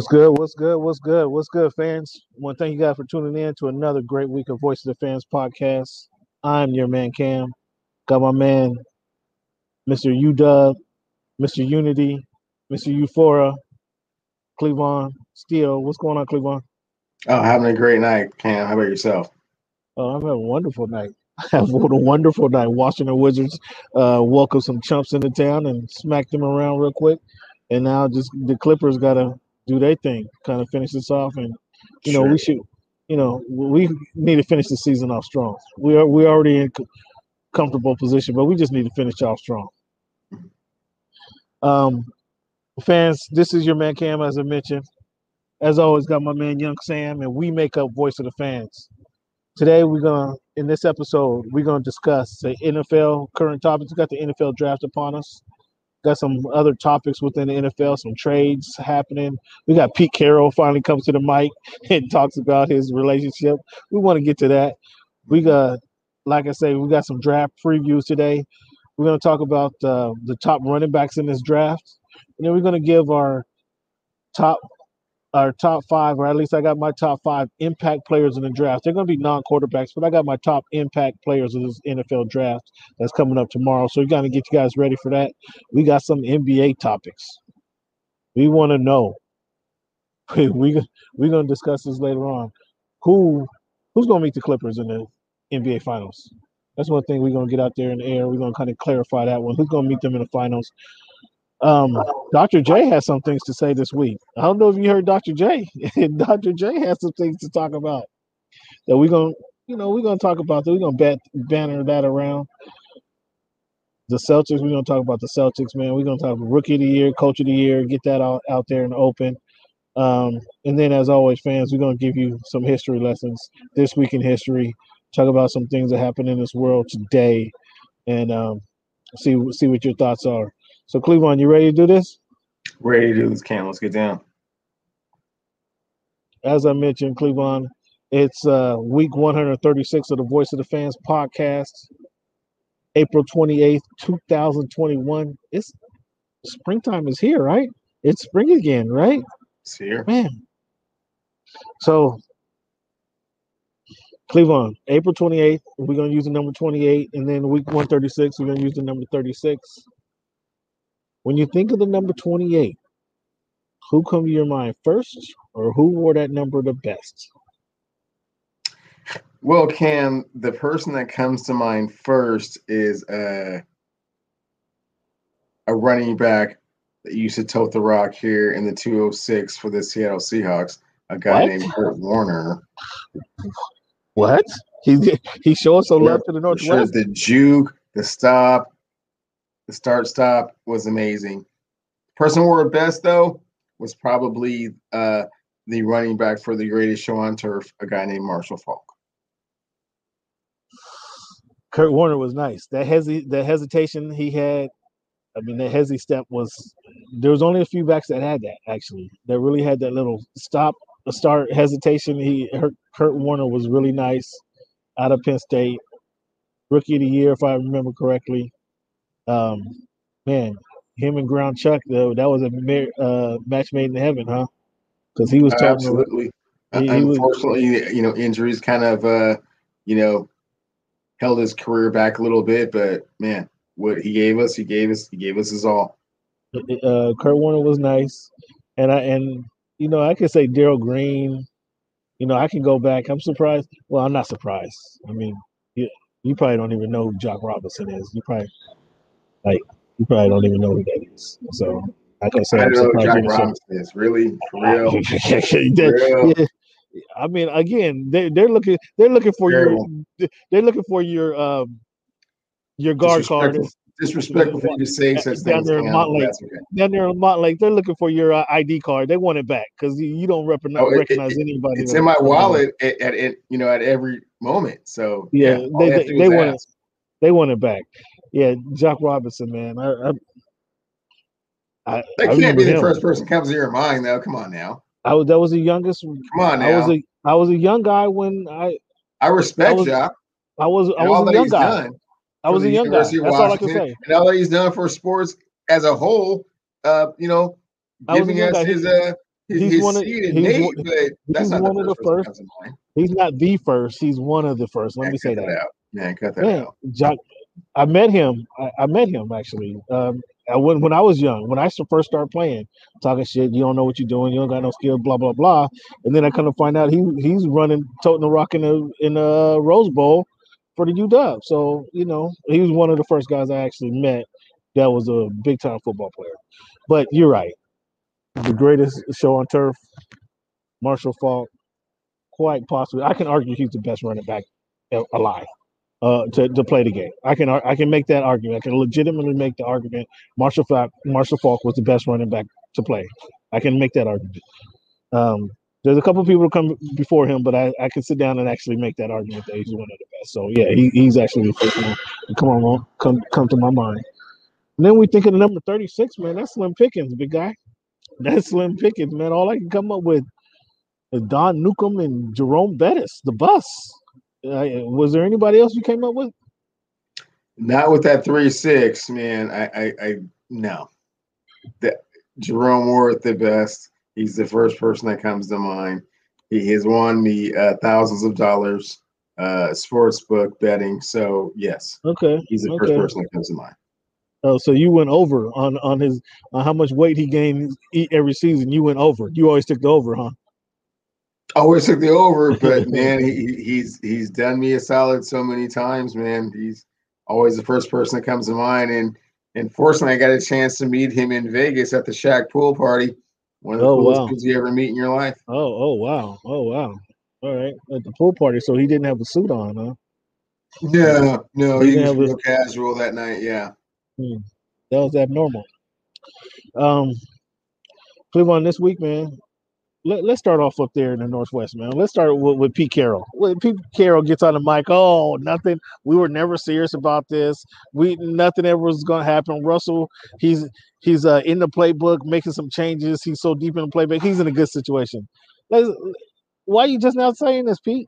What's good? What's good? What's good? What's good, fans? I want to thank you guys for tuning in to another great week of Voice of the Fans podcast. I'm your man Cam. Got my man, Mr. UW, Mr. Unity, Mr. Euphora, Cleavon Steele. What's going on, Cleavon? Oh, having a great night, Cam. How about yourself? Oh, I'm having a wonderful night. I have a wonderful night. Washington Wizards uh, welcome some chumps into town and smack them around real quick. And now just the Clippers got to do their thing, kind of finish this off. And you know, Sure. we should, you know, we need to finish the season off strong. We are we already in comfortable position, but we just need to finish off strong. Um, fans, this is your man Cam, as I mentioned. As always, got my man Young Sam, and we make up voice of the fans. Today, we're gonna in this episode, we're gonna discuss the NFL current topics. We got the NFL draft upon us. Got some other topics within the NFL, some trades happening. We got Pete Carroll finally comes to the mic and talks about his relationship. We want to get to that. We got, like I say, we got some draft previews today. We're going to talk about uh, the top running backs in this draft, and then we're going to give our top our top five, or at least I got my top five impact players in the draft. They're going to be non-quarterbacks, but I got my top impact players in this NFL draft that's coming up tomorrow. So we got to get you guys ready for that. We got some NBA topics. We want to know. we we're going to discuss this later on. Who who's going to meet the Clippers in the NBA Finals? That's one thing we're going to get out there in the air. We're going to kind of clarify that one. Who's going to meet them in the finals? Um, Dr. J has some things to say this week. I don't know if you heard Dr. J. Dr. J has some things to talk about that we're going to, you know, we're to talk about that. We're going to bat, banner that around. The Celtics, we're going to talk about the Celtics, man. We're going to talk about rookie of the year, coach of the year, get that out, out there in the open. Um, and then, as always, fans, we're going to give you some history lessons this week in history, talk about some things that happened in this world today, and um, see see what your thoughts are. So, Cleveland, you ready to do this? Ready to do this, Cam. Let's get down. As I mentioned, Cleveland, it's uh, week 136 of the Voice of the Fans podcast, April 28th, 2021. It's springtime is here, right? It's spring again, right? It's here. Man. So, Cleveland, April 28th, we're going to use the number 28. And then week 136, we're going to use the number 36. When you think of the number 28, who come to your mind first or who wore that number the best? Well, Cam, the person that comes to mind first is uh, a running back that used to tote the rock here in the 206 for the Seattle Seahawks, a guy What? named Curt Warner. What? He he showed so Sure, left to the For sure, the juke, the stop, the start stop was amazing. Person who wore best though was probably uh, the running back for the greatest show on turf, a guy named Marshall Faulk. Curt Warner was nice. That hesi- that hesitation he had, I mean, that hesi step was. There was only a few backs that had that actually. That really had that little stop, start hesitation. He Curt Warner was really nice, out of Penn State, rookie of the year if I remember correctly. Um, man, him and Ground Chuck though, that was a mar- uh, match made in heaven, huh? Because he was talking. Absolutely. he- he was- Unfortunately, you know, injuries kind of, uh, you know, held his career back a little bit. But man, what he gave us, he gave us, he gave us his all. uh, Curt Warner was nice, and I and you know I could say Darrell Green. You know I can go back. I'm surprised. Well, I'm not surprised. I mean, you you probably don't even know who Jacque Robinson is. You probably like you probably don't even know who that is. So I can say I I'm don't know. Jack you Robinson is. Really? For real? Real? yeah. I mean, again, they they're looking they're looking for Terrible. your they're looking for your um your guard card Disrespectful, for you to say such Down there in Montlake. okay. down there in Montlake. They're looking for your uh, ID card. They want it back because you, you don't rep- Oh, it- it- recognize anybody. It's in my wallet at, at, at you know at every moment. So Yeah, all they- they- they want it. They want it back. Yeah, Jacque Robinson, man. I I, I, That can't remember be the him. first person comes to your mind, though. Come on now. I was that was the youngest. Come on I now. was a I was a young guy when I I respect I was- Jock. I was I was a young guy. done. I was a young guy. University That's all I can say. And all that he's done for sports as a whole, uh, you know, I giving us guy. his uh He's His one of- he's Nate, one- that's he's one of the first. one that first. comes to mind. He's not the first. He's one of the first. Let Yeah, me say cut that. out. Yeah, cut that Yeah, out. Jack. I met him. I, I met him actually. Um, when when I was young, when I first started playing, talking shit. You don't know what you're doing. You don't got no skill. Blah blah blah. And then I come to find out he he's running, toting the rock in the in the Rose Bowl for the UW. So you know he was one of the first guys I actually met that was a big time football player. But you're right. The greatest show on turf, Marshall Faulk, quite possibly. I can argue he's the best running back alive uh, to, to play the game. I can I can make that argument. I can legitimately make the argument. Marshall Faulk Marshall Faulk was the best running back to play. I can make that argument. Um, there's a couple people come before him, but I, I can sit down and actually make that argument that he's one of the best. So yeah, he, he's actually the first one come on come come to my mind. And then we think of the number 36, man. That's Slim Pickens, big guy. That's Slim Pickens, man. All I can come up with is Don Newcombe and Jerome Bettis, the bus. Uh, was there anybody else you came up with? Not with that three six, man. I, I, I no. That Jerome Worth the best. He's the first person that comes to mind. He has won me uh, thousands of dollars uh, sports book betting. So yes, Okay. he's the first person that comes to mind. Oh, so you went over on on his on how much weight he gained every season. You went over. You always took the over, huh? Always took the over, but man, he, he- he's he's done me a solid so many times, man. He's always the first person that comes to mind. And and fortunately, I got a chance to meet him in Vegas at the Shaq pool party. One of the Oh, coolest wow. dudes you ever meet in your life. Oh, oh wow, oh wow. All right, at the pool party. So he didn't have a suit on, huh? No, no, He he was real casual that night. Yeah. That was abnormal. Um, Cleveland this week, man. Let, let's start off up there in the Northwest, man. Let's start with, with Pete Carroll. When Pete Carroll gets on the mic, oh, nothing. We were never serious about this. We nothing ever was going to happen. Russell, he's he's uh, in the playbook, making some changes. He's so deep in the playbook. He's in a good situation. Let's, why you just now saying this, Pete?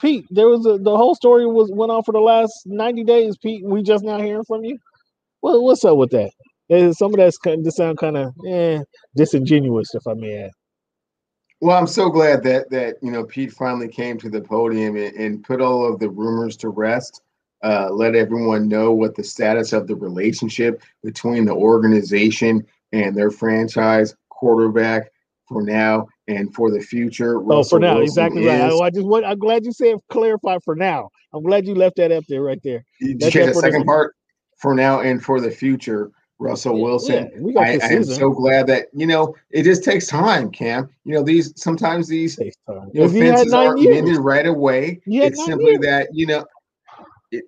Pete, there was a, the whole story was went on for the last ninety days. Pete, we just now hearing from you. What, what's up with that? Some of that's kind to sound kind of eh, disingenuous, if I may add. Well, I'm so glad that that you know Pete finally came to the podium and, and put all of the rumors to rest. Uh, let everyone know what the status of the relationship between the organization and their franchise quarterback for now and for the future. Oh, for now, Wilson exactly right. is- I, I just want. I'm glad you said clarify for now. I'm glad you left that up there, right there. Did you catch that the for the- second part? For now and for the future, Russell Wilson. yeah, we got I, I am so glad that you know it just takes time, Cam. You know these sometimes these you know, If fences aren't years, mended right away. It's simply years. that you know it.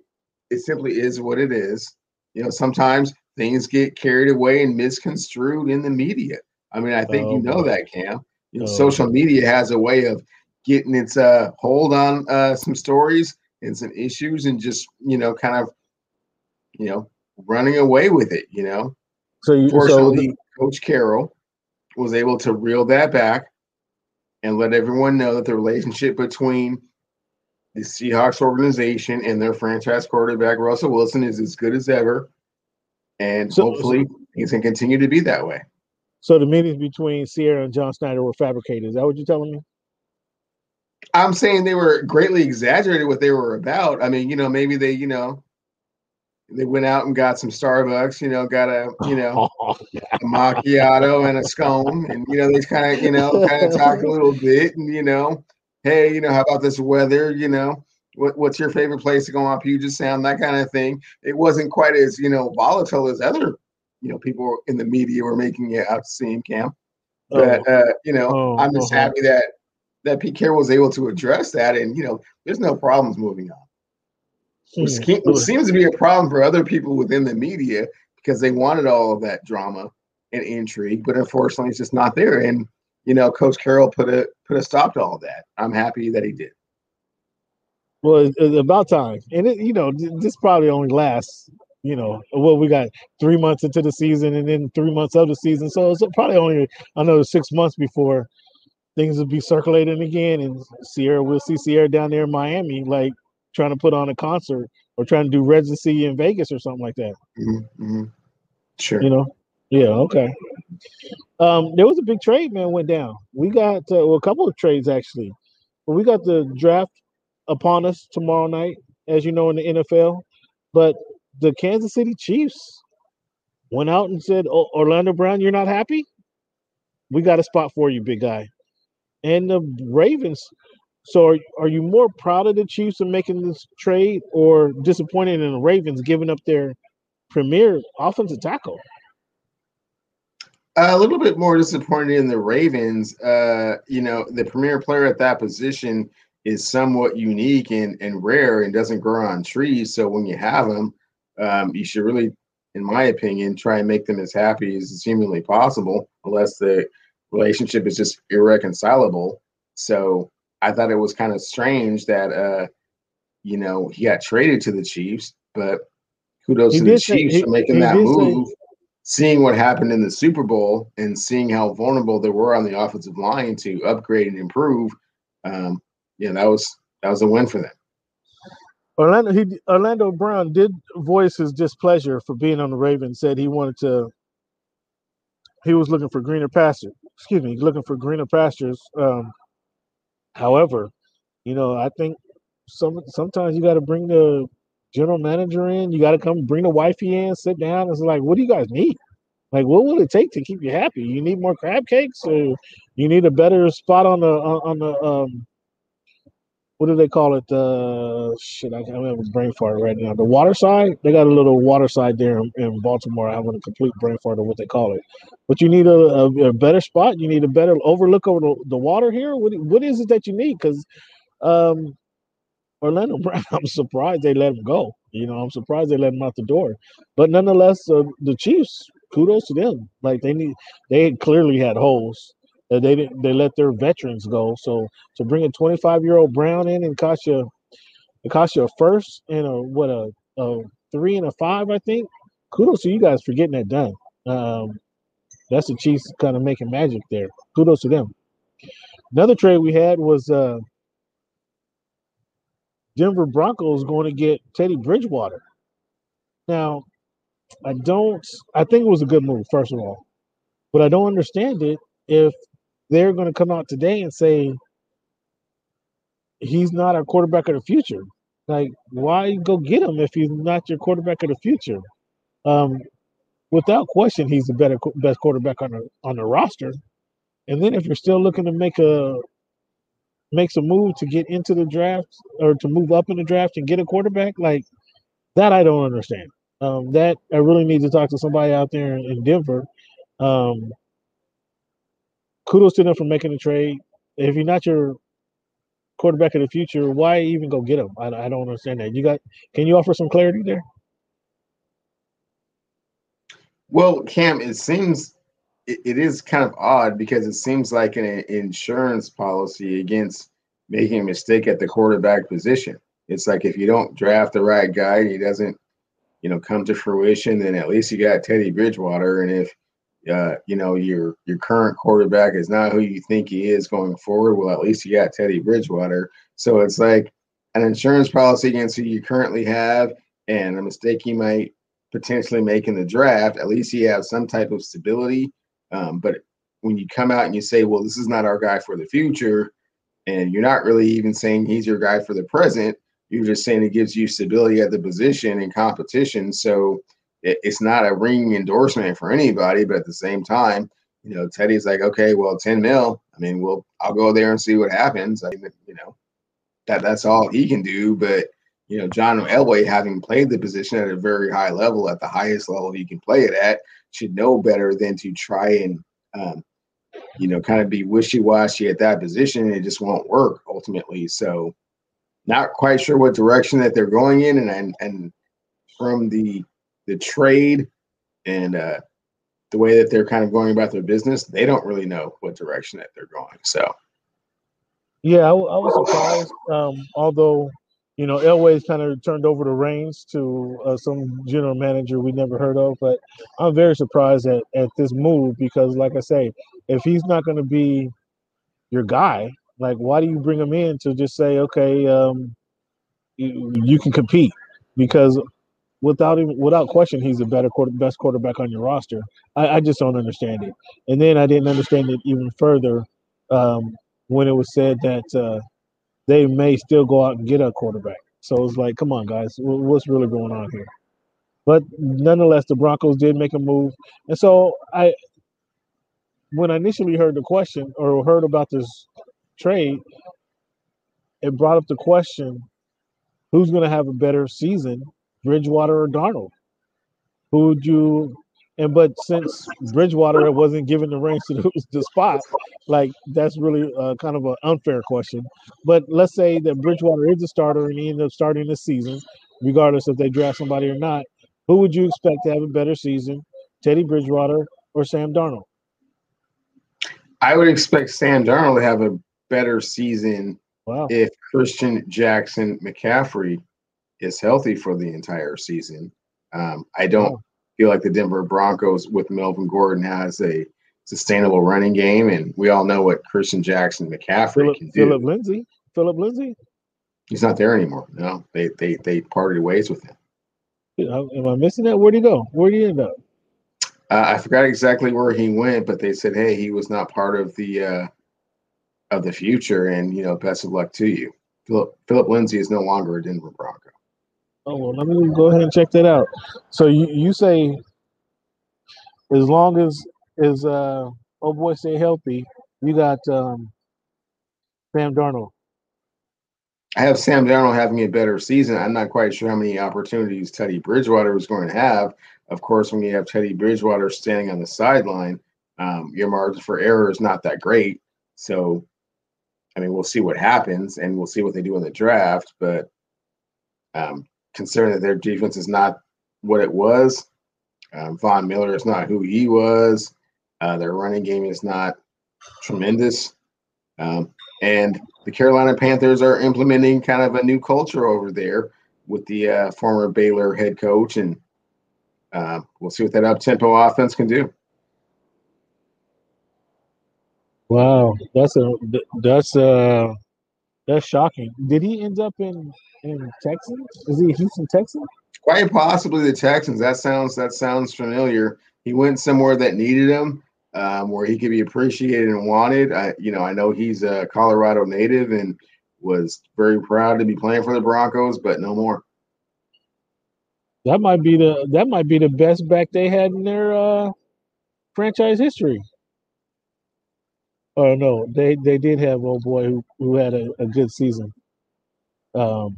It simply is what it is. You know, sometimes things get carried away and misconstrued in the media. I mean, I think Oh, you know that, Cam. You know, Oh, social media has a way of getting its uh, hold on uh, some stories and some issues, and just you know, kind of, you know, running away with it. You know, so you so fortunately, Coach Carroll was able to reel that back and let everyone know that the relationship between the Seahawks organization and their franchise quarterback Russell Wilson is as good as ever, and So- hopefully he can continue to be that way. so the meetings between Ciara and John Schneider were fabricated. Is that what you're telling me? I'm saying they were greatly exaggerated what they were about. I mean, you know, maybe they, you know, they went out and got some Starbucks, you know, got a, you know, Oh, a macchiato and a scone, and you know they kind of you know kind of talked a little bit, and you know, hey, you know, how about this weather? You know, what what's your favorite place to go on Puget Sound? That kind of thing. It wasn't quite as you know volatile as other you know people in the media were making it out to seem, Cam. But uh, you know, Oh, I'm just uh-huh. happy that that Pete Carroll was able to address that, and you know, there's no problems moving on. Which, ke- which seems to be a problem for other people within the media because they wanted all of that drama and intrigue, but unfortunately, it's just not there. And you know, Coach Carroll put a put a stop to all that. I'm happy that he did. Well, about time, and it, you know, this probably only lasts. You know, well, we got three months into the season, and then three months of the season, so it's probably only another six months before things will be circulating again. And Ciara, we'll see Ciara down there in Miami, like trying to put on a concert or trying to do residency in Vegas or something like that. Mhm, mhm. Sure. You know, Yeah, okay. Um, there was a big trade, man, went down. We got uh, well, a couple of trades actually. But we got the draft upon us tomorrow night, as you know, in the NFL. But the Kansas City Chiefs went out and said, oh, Orlando Brown, you're not happy? We got a spot for you, big guy. And the Ravens. So are, are you more proud of the Chiefs in making this trade or disappointed in the Ravens giving up their premier offensive tackle? a little bit more disappointed in the Ravens. Uh, you know, the premier player at that position is somewhat unique and, and rare and doesn't grow on trees. So when you have them, um, you should really, in my opinion, try and make them as happy as seemingly possible, unless the relationship is just irreconcilable. So I thought it was kind of strange that, uh, you know, he got traded to the Chiefs, but kudos he to the Chiefs say, for making he, that move. Say, seeing what happened in the Super Bowl and seeing how vulnerable they were on the offensive line to upgrade and improve, um, yeah, that was that was a win for them. Orlando he Orlando Brown did voice his displeasure for being on the Ravens. Said he wanted to. He was looking for greener pastures. Excuse me, looking for greener pastures. Um, however, you know, I think some sometimes you got to bring the general manager in. You got to come bring the wifey in, sit down. It's like, what do you guys need? Like, what will it take to keep you happy? You need more crab cakes, or you need a better spot on the on the um, what do they call it? Uh, shit, I can't have a brain fart right now. The water side, they got a little water side there in, in Baltimore. I have a complete brain fart of what they call it. But you need a, a, a better spot. You need a better overlook over the, the water here. What what is it that you need? Because um, Orlando Brown, I'm surprised they let him go. You know, I'm surprised they let him out the door. But nonetheless, uh, the Chiefs, kudos to them. Like they need, they clearly had holes. They didn't. They let their veterans go. So to bring a 25 year old Brown in and cost you, it cost you a first and a what a, a three and a five, I think. Kudos to you guys for getting that done. Um, that's the Chiefs kind of making magic there. Kudos to them. Another trade we had was uh, Denver Broncos going to get Teddy Bridgewater. Now, I don't. I think it was a good move, first of all, but I don't understand it if they're going to come out today and say he's not our quarterback of the future. Like, why go get him if he's not your quarterback of the future? Um, without question, he's the better best quarterback on the on the roster. And then if you're still looking to make a makes a move to get into the draft or to move up in the draft and get a quarterback, like that, I don't understand. Um, that I really need to talk to somebody out there in Denver. Um, kudos to them for making the trade. If you're not your quarterback of the future, why even go get him? I, I don't understand that. You got? Can you offer some clarity there? Well, Cam, it seems it, it is kind of odd because it seems like an insurance policy against making a mistake at the quarterback position. It's like if you don't draft the right guy, he doesn't, you know, come to fruition, then at least you got Teddy Bridgewater. And if uh, you know your your current quarterback is not who you think he is going forward, well, at least you got Teddy Bridgewater. So it's like an insurance policy against who you currently have, and a mistake you might potentially make in the draft. At least you have some type of stability um, but when you come out and you say, well, this is not our guy for the future, and you're not really even saying he's your guy for the present, you're just saying it gives you stability at the position and competition. So it, it's not a ring endorsement for anybody, but at the same time, you know, Teddy's like, okay, well, 10 mil. I mean, we'll I'll go there and see what happens. I mean, you know, that that's all he can do. But you know, John Elway, having played the position at a very high level, at the highest level you can play it at, should know better than to try and, um, you know, kind of be wishy washy at that position. It just won't work ultimately. So, not quite sure what direction that they're going in, and and, and from the the trade and uh, the way that they're kind of going about their business, they don't really know what direction that they're going. So, yeah, I, I was surprised. Um, although you know, Elway's kind of turned over the reins to uh, some general manager we never heard of. But I'm very surprised at, at this move because, like I say, if he's not going to be your guy, like, why do you bring him in to just say, okay, um, you, you can compete? Because without even without question, he's the better quarter, best quarterback on your roster. I, I just don't understand it. And then I didn't understand it even further um, when it was said that uh, they may still go out and get a quarterback. So it's like, come on, guys, what's really going on here? But nonetheless, the Broncos did make a move, and so I, when I initially heard the question or heard about this trade, it brought up the question: Who's going to have a better season, Bridgewater or Darnold? Who would you? And but since Bridgewater wasn't given the reins to the spot, like that's really uh, kind of an unfair question. But let's say that Bridgewater is a starter and he ends up starting this season, regardless if they draft somebody or not. Who would you expect to have a better season, Teddy Bridgewater or Sam Darnold? I would expect Sam Darnold to have a better season wow. if Christian Jackson McCaffrey is healthy for the entire season. Um, I don't wow. feel like the Denver Broncos with Melvin Gordon has a sustainable running game, and we all know what Christian Jackson McCaffrey Phillip, can do. Phillip Lindsay, Phillip Lindsay, he's not there anymore. No, they they they parted ways with him. Am I missing that? Where'd he go? Where'd he end up? Uh, I forgot exactly where he went, but they said, "Hey, he was not part of the uh, of the future, and you know, best of luck to you." Philip Phillip Lindsay is no longer a Denver Bronco. Oh well, let me go ahead and check that out. So you you say as long as as uh oh boy stay healthy, you got um Sam Darnold. I have Sam Darnold having a better season. I'm not quite sure how many opportunities Teddy Bridgewater is going to have. Of course, when you have Teddy Bridgewater standing on the sideline, um, your margin for error is not that great. So, I mean, we'll see what happens and we'll see what they do in the draft. But um, considering that their defense is not what it was, um, Von Miller is not who he was, uh, their running game is not tremendous. Um, and the Carolina Panthers are implementing kind of a new culture over there with the uh, former Baylor head coach, and uh, we'll see what that up tempo offense can do. Wow, that's a that's uh that's shocking. Did he end up in in Texas? Is he a Houston Texan? Quite possibly the Texans. That sounds that sounds familiar. He went somewhere that needed him um, where he could be appreciated and wanted. I, you know, I know he's a Colorado native and was very proud to be playing for the Broncos, but no more. That might be the that might be the best back they had in their uh, franchise history. Oh no, they they did have old boy who who had a, a good season. Um,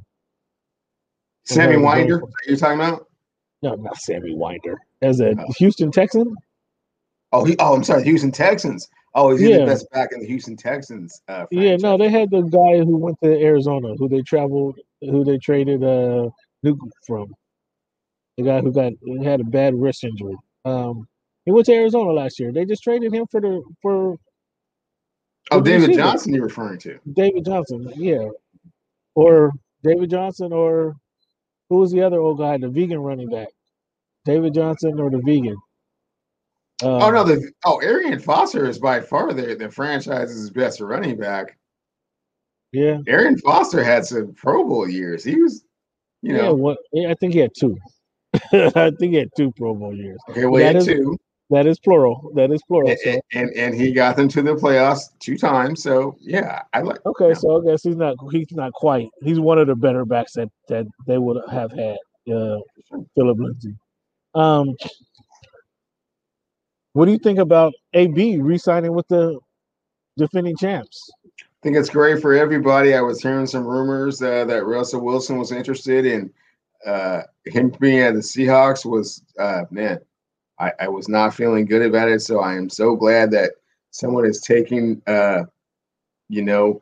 Sammy Winder, you talking about? No, not Sammy Winder. As a oh. Houston Texan. Oh, he. Oh, I'm sorry, Houston Texans. Oh, he's yeah. the best back in the Houston Texans? Uh, yeah, no, they had the guy who went to Arizona, who they traveled, who they traded uh Newton from. The guy who got had a bad wrist injury. Um, he went to Arizona last year. They just traded him for the for. Oh, David. Johnson, you're referring to? David Johnson, yeah, or David Johnson, or who was the other old guy, the vegan running back? David Johnson or the vegan? Oh no, um, the oh Arian Foster is by far the the franchise's best running back. Yeah, Arian Foster had some Pro Bowl years. He was, you know, yeah, what, yeah, I think he had two. I think he had two Pro Bowl years. Okay, well, that is, two. That is plural. That is plural. And, so. and, and he got them to the playoffs two times. So yeah, I like. Okay, so I guess he's not he's not quite. He's one of the better backs that that they would have had. Uh, Phillip Lindsay. Um, what do you think about AB re-signing with the defending champs? I think it's great for everybody. I was hearing some rumors uh, that Russell Wilson was interested in uh, him being at the Seahawks. Was uh, man, I, I, was not feeling good about it. So I am so glad that someone is taking, uh, you know,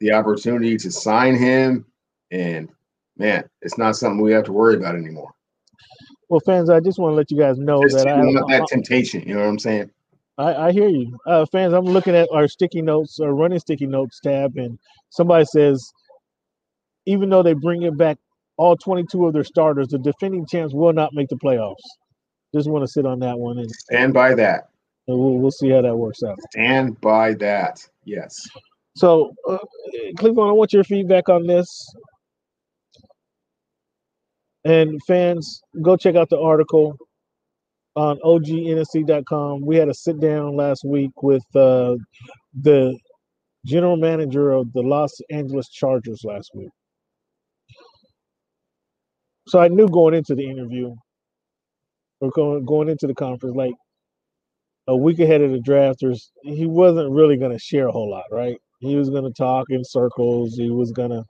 the opportunity to sign him. And man, it's not something we have to worry about anymore. Well, fans, I just want to let you guys know just that I have that temptation. You know what I'm saying? I, I hear you, uh, fans. I'm looking at our sticky notes, our running sticky notes tab, and somebody says, even though they bring it back all 22 of their starters, the defending champs will not make the playoffs. Just want to sit on that one and stand by that. And we'll we'll see how that works out. Stand by that. Yes. So, uh, Cleveland, I want your feedback on this. And fans, go check out the article on OGNSC.com. We had a sit down last week with uh, the general manager of the Los Angeles Chargers last week. So I knew going into the interview or going going into the conference, like a week ahead of the drafters, he wasn't really going to share a whole lot, right? He was going to talk in circles. He was going to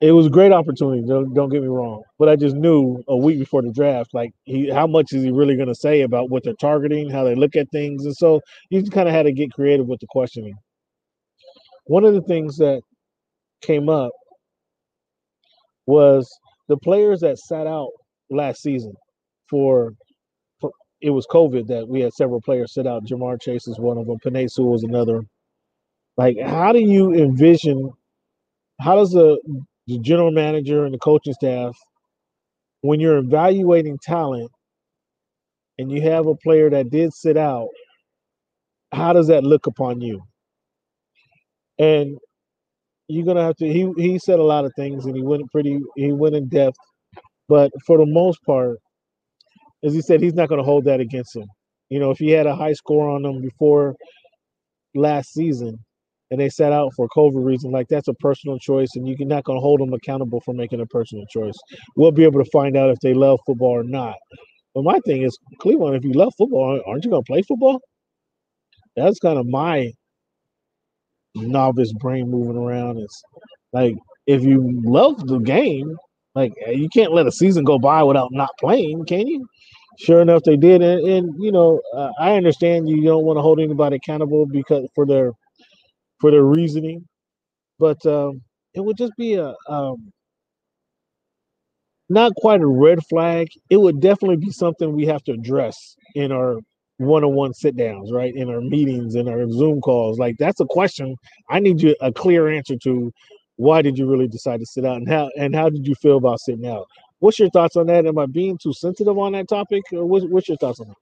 it was a great opportunity. Don't, don't get me wrong, but I just knew a week before the draft, like he, how much is he really going to say about what they're targeting, how they look at things, and so you kind of had to get creative with the questioning. One of the things that came up was the players that sat out last season for, for it was COVID that we had several players sit out. Ja'Marr Chase is one of them. Penei was another. Like, how do you envision? How does the the general manager and the coaching staff, when you're evaluating talent and you have a player that did sit out, how does that look upon you? And you're gonna have to he he said a lot of things and he went pretty he went in depth, but for the most part, as he said, he's not gonna hold that against him. You know, if he had a high score on them before last season, and they sat out for a COVID reason, like that's a personal choice, and you're not going to hold them accountable for making a personal choice. We'll be able to find out if they love football or not. But my thing is, Cleveland, if you love football, aren't you going to play football? That's kind of my novice brain moving around. It's like if you love the game, like you can't let a season go by without not playing, can you? Sure enough, they did, and, and you know, uh, I understand you don't want to hold anybody accountable because for their for their reasoning, but um, it would just be a um, not quite a red flag. It would definitely be something we have to address in our one-on-one sit downs, right? In our meetings, in our Zoom calls. Like that's a question I need you a clear answer to. Why did you really decide to sit out, and how and how did you feel about sitting out? What's your thoughts on that? Am I being too sensitive on that topic, or what's, what's your thoughts on that?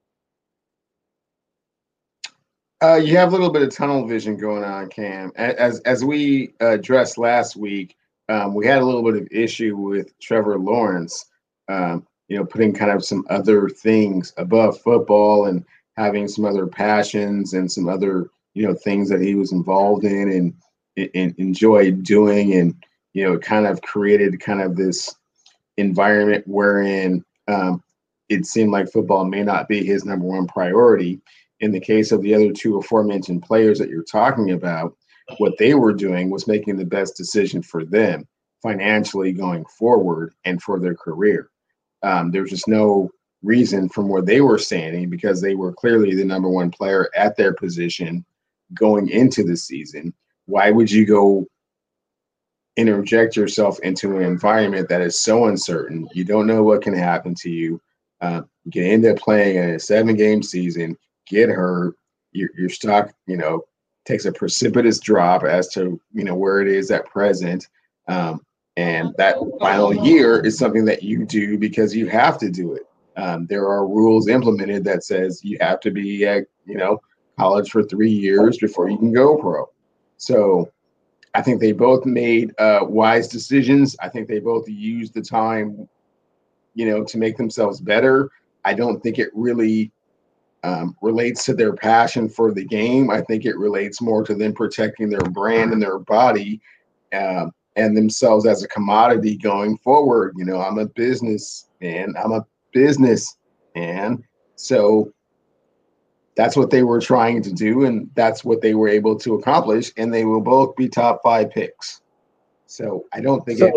Uh, you have a little bit of tunnel vision going on, Cam. As as we addressed last week, um, we had a little bit of issue with Trevor Lawrence. Um, you know, putting kind of some other things above football and having some other passions and some other you know things that he was involved in and, and enjoyed doing, and you know, kind of created kind of this environment wherein um, it seemed like football may not be his number one priority in the case of the other two aforementioned players that you're talking about, what they were doing was making the best decision for them financially going forward and for their career. Um, there's just no reason from where they were standing because they were clearly the number one player at their position going into the season. Why would you go interject yourself into an environment that is so uncertain? You don't know what can happen to you. Uh, you can end up playing a seven game season get hurt, your, your stock, you know, takes a precipitous drop as to, you know, where it is at present. Um, and that final year is something that you do because you have to do it. Um, there are rules implemented that says you have to be at, you know, college for three years before you can go pro. So I think they both made uh, wise decisions. I think they both used the time, you know, to make themselves better. I don't think it really um, relates to their passion for the game. I think it relates more to them protecting their brand and their body uh, and themselves as a commodity going forward. You know, I'm a business man, I'm a business man. So that's what they were trying to do, and that's what they were able to accomplish. And they will both be top five picks. So I don't think so, it,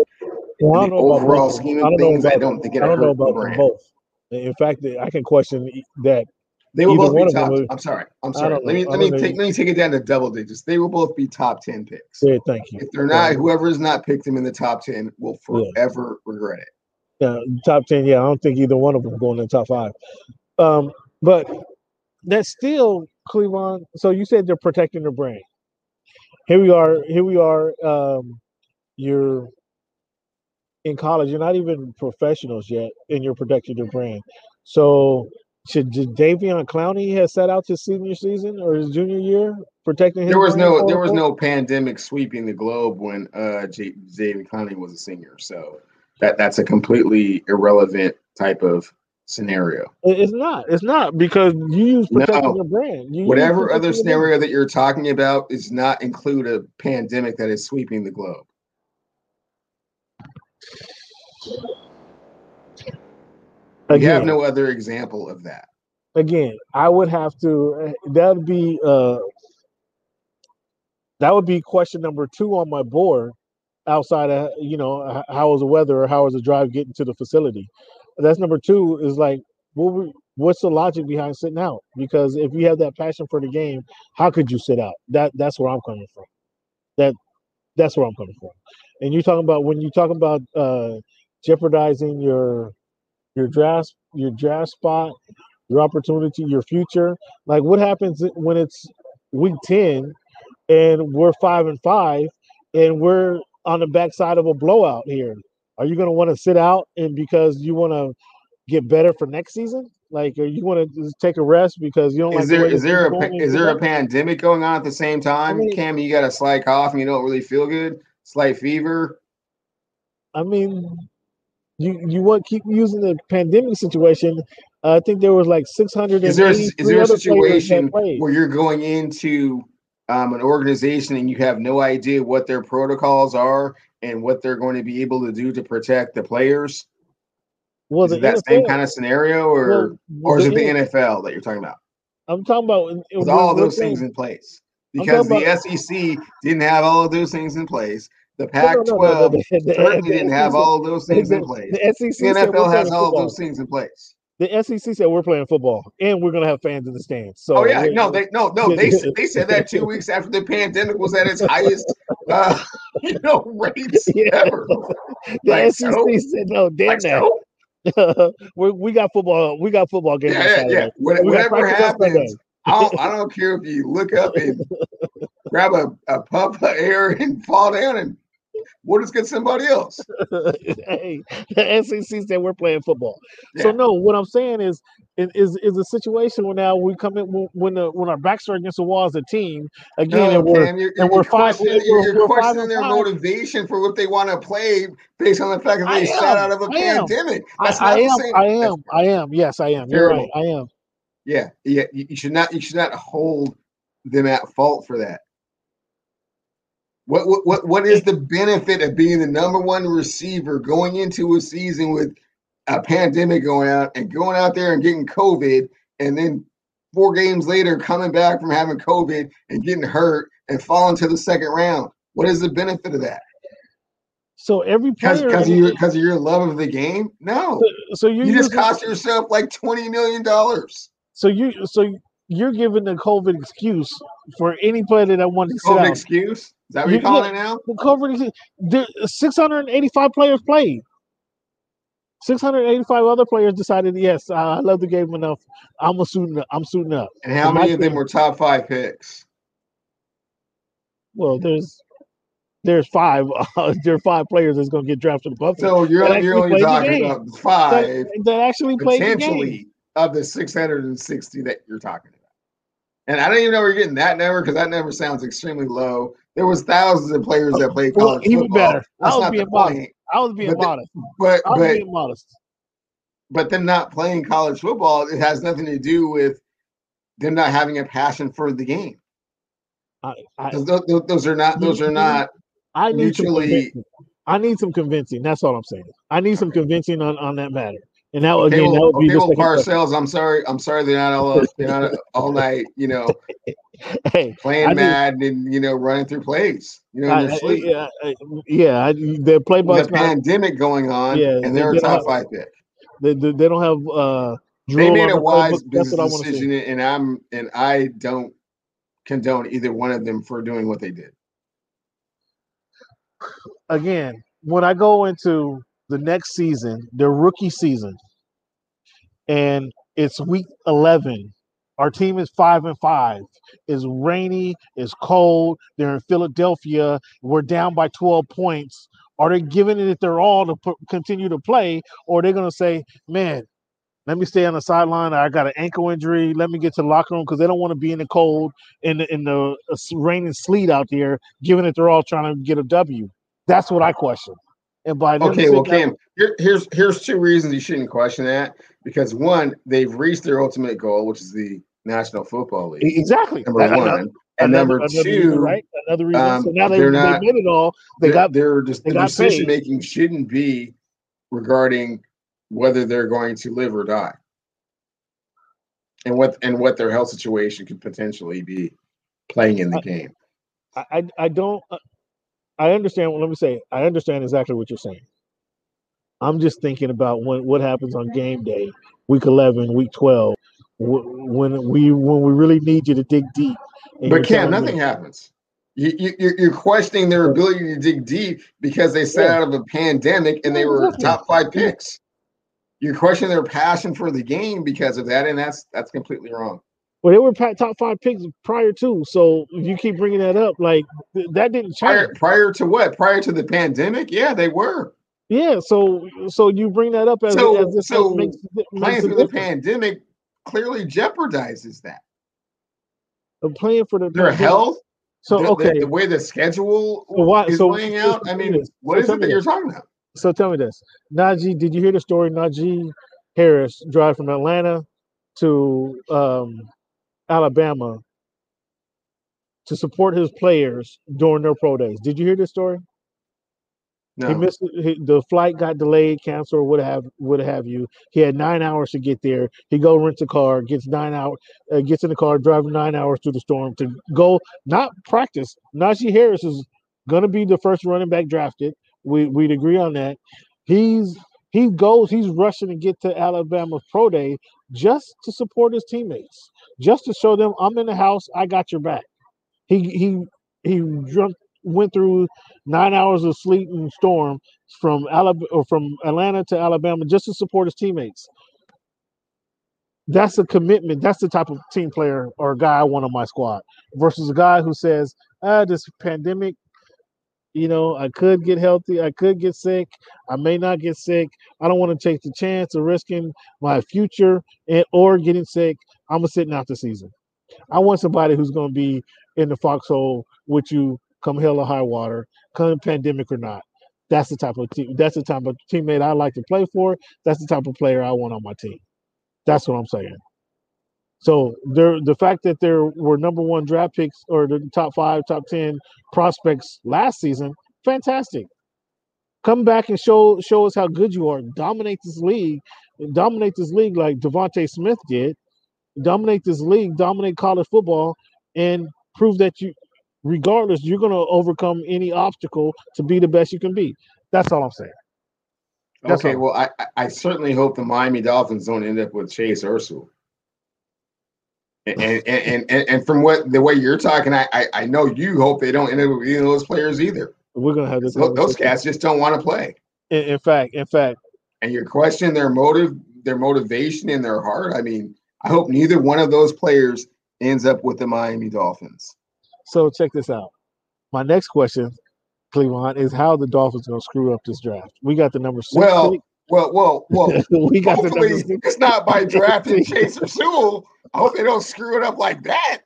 well, the overall scheme of things, I don't think it I don't know about both. In fact, I can question that they will both be top. I'm sorry. I'm sorry. Let me let me take let me take it down to double digits. They will both be top ten picks. Yeah, thank you. If they're not, whoever has not picked them in the top ten will forever yeah. regret it. Yeah, top ten. Yeah, I don't think either one of them going in the top five. Um, but that's still Cleveland. So you said they're protecting their brand. Here we are. Here we are. Um, you're in college. You're not even professionals yet, and you're protecting your brand. So should Jadeveon Clowney has set out his senior season or his junior year protecting him? There was no there was no pandemic sweeping the globe when uh Jadeveon Clowney was a senior. So that that's a completely irrelevant type of scenario. It's not. It's not because you use protecting No. your brand. You Whatever other scenario that you're talking about does not include a pandemic that is sweeping the globe. Again, have no other example of that. again, I would have to. That would be. Uh, that would be question number two on my board. Outside of you know, how was the weather or how was the drive getting to the facility? That's number two. Is like, what we, what's the logic behind sitting out? Because if you have that passion for the game, how could you sit out? That that's where I'm coming from. That that's where I'm coming from. And you're talking about when you talking about uh, jeopardizing your your draft your draft spot, your opportunity, your future. Like what happens when it's week ten and we're five and five and we're on the backside of a blowout here? Are you going to want to sit out and because you want to get better for next season? Like, or you want to just take a rest because you don't like Is the there way is there a pa- is there a pandemic going on at the same time? mean- Cam, you got a slight cough and you don't really feel good, slight fever. I mean, you you want keep using the pandemic situation. I think there was like six hundred. Is there a, is there a situation where you're going into um, an organization and you have no idea what their protocols are and what they're going to be able to do to protect the players? well, is that NFL, same kind of scenario, or well, or is it the NFL that you're talking about? I'm talking about With we're- all those things in place, because the SEC didn't have all of those things in place. The No, no, no, no, Pac-12 the- the- certainly didn't have all of those things in place. The SEC The NFL has all of those things in place. The SEC said we're playing football and we're gonna have fans in the stands. So Oh yeah, no, they no no they they said that two weeks after the pandemic was at its highest, uh, you know, rates Yeah. ever. the like SEC so? said no, damn Like that. so? we we got football. We got football games. Yeah, yeah. What- Whatever practice on Sunday. happens, I don't, I don't care if you look up and grab a, a puff of air and fall down and just get somebody else. hey, the SEC said we're playing football. So no, what I'm saying is, is is, a situation where now we come in when when, the, when our backs are against the wall as a team again, No, and we're you're, and you're we're five- you're, you're we're questioning and their five. motivation for what they want to play based on the fact that I they am, out of a I pandemic. I, That's I not the am, same. I That's- am, I am. Yes, I am. You're right. Terrible. I am. Yeah, yeah. You should not. You should not hold them at fault for that. What what what what is the benefit of being the number one receiver going into a season with a pandemic going out and going out there and getting COVID, and then four games later coming back from having COVID and getting hurt and falling to the second round? What is the benefit of that? So every Because player, because of your because of your love of the game? No, so you're you just cost yourself like twenty million dollars. so you so you're giving the COVID excuse for any player that wanted to sit COVID out. excuse? Is that what You- you're calling it now? The COVID 685 players played. 685 other players decided, yes, I love the game enough. I'm a suiting up. I'm suiting up. And how many of them were top five picks? Well, there's there's five. Uh, there are five players that's going to get drafted above So you're, you're only talking about five that, that actually played the game. potentially of the 660 that you're talking about. And I don't even know where you're getting that number because that number sounds extremely low. There was thousands of players that played Well, college even football. better. I was being modest. point. I was being But the- modest. But I was but being modest. but them not playing college football, it has nothing to do with them not having a passion for the game. I, I, 'Cause tho- tho- Those are not those are not I need some mutually-. I need some convincing. That's all I'm saying. I need some convincing on, on that matter. And that Okay, again, well, that would be okay, just well, like Parcells, I'm sorry. I'm sorry they're not all they're not all night, you know, hey, playing I do- mad and you know running through plays, you know, in I, their I, sleep. yeah, I, yeah. I, their play With bug's a not. pandemic going on, Yeah, and they're they a don't top have- five pick. They, they, they don't have. uh They made a wise playbook. That's what I business decision, see. and I'm and I don't condone either one of them for doing what they did. Again, when I go into the next season, their rookie season, and it's week eleven. Our team is five and five. It's rainy. It's cold. They're in Philadelphia. We're down by twelve points. Are they giving it their all to p- continue to play, or are they going to say, "Man, let me stay on the sideline. I got an ankle injury. Let me get to the locker room because they don't want to be in the cold, in the, in the uh, rain and sleet out there, giving it their all, trying to get a W. That's what I question. And by Okay, well, Cam, here, here's here's two reasons you shouldn't question that. Because one, they've reached their ultimate goal, which is the National Football League. Exactly. Number That- one, another- and another- number another reason, two, right? Another reason. um, so now they, they're they not- did it all. They their, got their just they the decision paid. making shouldn't be regarding whether they're going to live or die, and what and what their health situation could potentially be playing in the game. I, I I don't uh, I understand let me say I understand exactly what you're saying. I'm just thinking about when what happens on game day, week 11, week 12, wh- when we when we really need you to dig deep. But Cam, nothing happens. You, you you're- you're questioning their ability to dig deep because they sat Yeah. out of a pandemic and they were top five picks. You're questioning their passion for the game because of that, and that's that's completely wrong. Well, they were top five picks prior to, so you keep bringing that up. Like th- that didn't Prior change. prior to what? Prior to the pandemic, yeah, they were Yeah, so so you bring that up as So- as this so makes, playing makes a the pandemic. Clearly jeopardizes that Uh, plan for the their health. So the, the- okay, the, way the schedule So why- is so- playing out. I mean, what is it me that you're this. talking about? So tell me this, Najee. Did you hear the story? Najee Harris drive from Atlanta to um, Alabama to support his players during their pro days. Did you hear this story? He missed he, the flight, got delayed, canceled, or what have what have you. He had nine hours to get there. He go rents a car, gets nine hours, uh, gets in the car, driving nine hours through the storm to go not practice. Najee Harris is gonna be the first running back drafted. We we'd agree on that. He's he goes, he's rushing to get to Alabama pro day just to support his teammates, just to show them I'm in the house, I got your back. He he he drunk went through nine hours of sleet and storm from Alabama or from Atlanta to Alabama just to support his teammates. That's a commitment. That's the type of team player or guy I want on my squad versus a guy who says, ah, this pandemic, you know, I could get healthy, I could get sick, I may not get sick. I don't want to take the chance of risking my future and or getting sick. I'm sitting out the season. I want somebody who's going to be in the foxhole with you come hell or high water, come pandemic or not. That's the type of team. That's the type of teammate I like to play for. That's the type of player I want on my team. That's what I'm saying. So there, the fact that there were number one draft picks or the top five, top ten prospects last season, fantastic. Come back and show show us how good you are. Dominate this league, dominate this league like DeVonta Smith did. Dominate this league, dominate college football, and prove that you, regardless, you're going to overcome any obstacle to be the best you can be. That's all I'm saying. That's Okay, all. well, I, I- certainly hope the Miami Dolphins don't end up with Chase or Sewell. And and, and, and, from what the way you're talking, I, I I know you hope they don't end up with either of those players either. We're going to have this. Those, cats just don't want to play. In, in fact, in fact, And you're questioning their motive, their motivation in their heart. I mean, I hope neither one of those players ends up with the Miami Dolphins. so check this out. My next question, Cleveland, is how the Dolphins going to screw up this draft. We got the number six. Well, pick. Well, well, well. we got hopefully it's not by drafting Chase or Sewell. I hope they don't screw it up like that.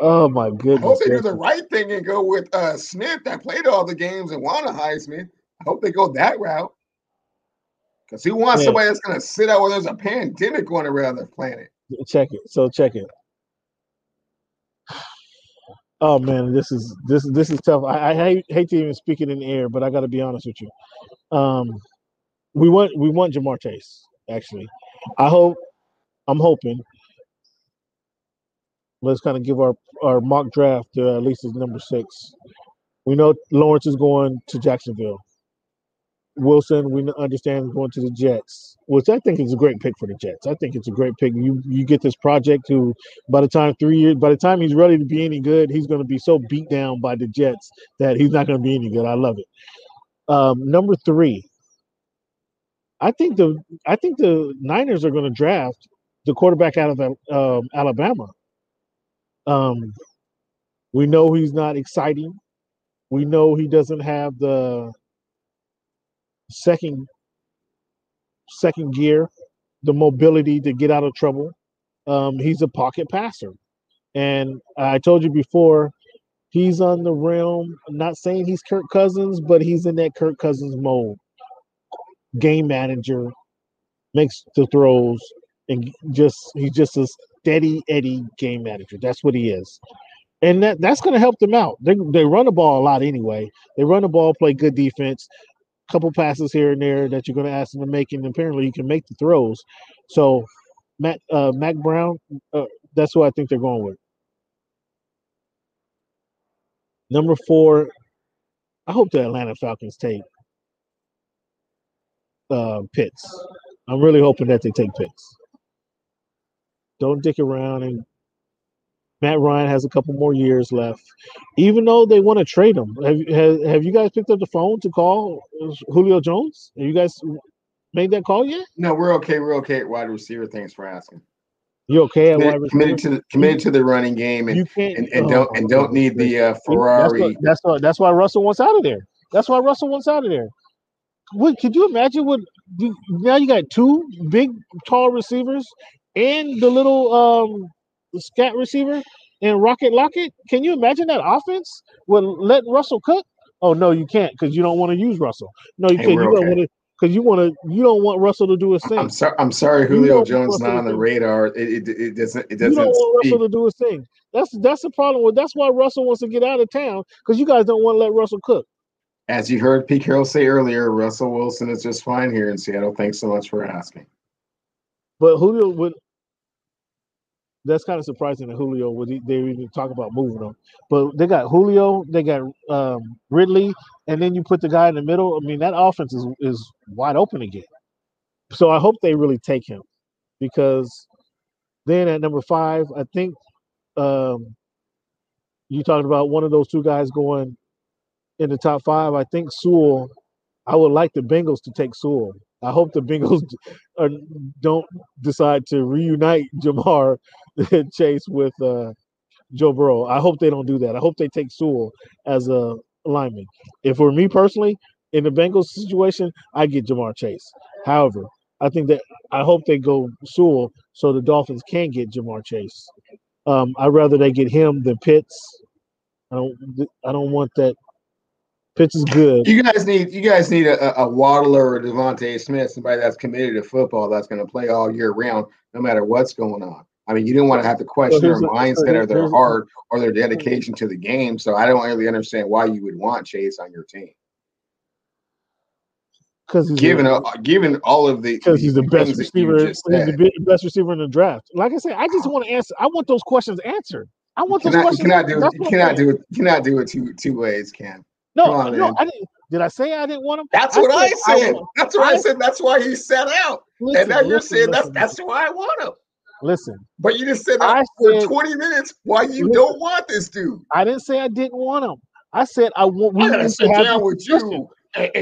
Oh my goodness! I hope they do the right thing and go with uh, Smith that played all the games and won a Heisman. I hope they go that route. Because who wants Yeah. somebody that's going to sit out when there's a pandemic going around the planet? check it. So check it. Oh man, this is this this is tough. I, I hate, hate to even speak it in the air, but I got to be honest with you. Um, we want we want Ja'Marr Chase. Actually, I hope I'm hoping. Let's kind of give our our mock draft to at least as number six. We know Lawrence is going to Jacksonville. Wilson, we understand, going to the Jets, which I think is a great pick for the Jets. I think it's a great pick. You you get this project who, by the time three years, by the time he's ready to be any good, he's going to be so beat down by the Jets that he's not going to be any good. I love it. Um, number three, I think the I think the Niners are going to draft the quarterback out of um, Alabama. Um, we know he's not exciting. We know he doesn't have the second second gear, the mobility to get out of trouble. Um, he's a pocket passer, and I told you before, he's on the realm. I'm not saying he's Kirk Cousins, but he's in that Kirk Cousins mode. Game manager, makes the throws, and just he's just a steady Eddie game manager. That's what he is. And that, that's going to help them out. They, they run the ball a lot anyway. They run the ball, play good defense, couple passes here and there that you're going to ask them to make, and apparently you can make the throws. So, Matt uh, Mack Brown, uh, that's who I think they're going with. Number four, I hope the Atlanta Falcons take uh, Pitts. I'm really hoping that they take Pitts. Don't dick around and Matt Ryan has a couple more years left. Even though they want to trade him, have, have have you guys picked up the phone to call Julio Jones? Have you guys made that call yet? No, we're okay. We're okay at wide receiver. Thanks for asking. You okay at Committed, committed to the committed to the running game and You can't and, and oh, don't and don't need the uh, That's Ferrari. what, that's what that's why Russell wants out of there. That's why Russell wants out of there. What could you imagine? What now you got two big, tall receivers and the little um scat receiver and Rocket Lockett. Can you imagine that offense? Will let Russell cook? Oh no, you can't because you don't want to use Russell. No, you Hey, can't. You we're don't want to because you want to. You don't want Russell to do his thing. I'm sorry. I'm sorry, Julio Jones not on the radar. It, it, it doesn't it doesn't You don't want speak. Russell to do his thing. That's that's the problem with. That's why Russell wants to get out of town because you guys don't want to let Russell cook. As you heard Pete Carroll say earlier, Russell Wilson is just fine here in Seattle. Thanks so much for asking. But Julio would. That's kind of surprising that Julio e- they even talk about moving him. But they got Julio, they got um, Ridley, and then you put the guy in the middle. I mean, that offense is is wide open again. So I hope they really take him because then at number five, I think um, you talked about one of those two guys going in the top five. I think Sewell. I would like the Bengals to take Sewell. I hope the Bengals are, don't decide to reunite Ja'Marr Chase with uh, Joe Burrow. I hope they don't do that. I hope they take Sewell as a lineman. If for me personally, in the Bengals situation, I get Ja'Marr Chase. However, I think that I hope they go Sewell so the Dolphins can get Ja'Marr Chase. Um, I'd rather they get him than Pitts. I don't. I don't want that. Pitts is good. You guys need you guys need a, a Waddler or DeVonta Smith, somebody that's committed to football, that's going to play all year round, no matter what's going on. I mean, you don't want to have to question their here's a- mindset or their heart or their dedication to the game. So I don't really understand why you would want Chase on your team, Because given a, given all of the because he's the best you receiver. He's the best receiver in the draft. Like I said, I just want to answer. I want those questions answered. I You want those cannot, you questions. cannot do it. You cannot do it. You cannot do it two two ways, Ken. No, on, no, man. I didn't. Did I say I didn't want him? That's I what I said I That's what I I- said. That's why he set out. Listen, And now you're listen, saying that's listen, that's why I want him. listen. But you just said that I for said 20 minutes why you don't want this dude. I didn't say I didn't want him. I said I want. We I need sit to have down with discussion. you.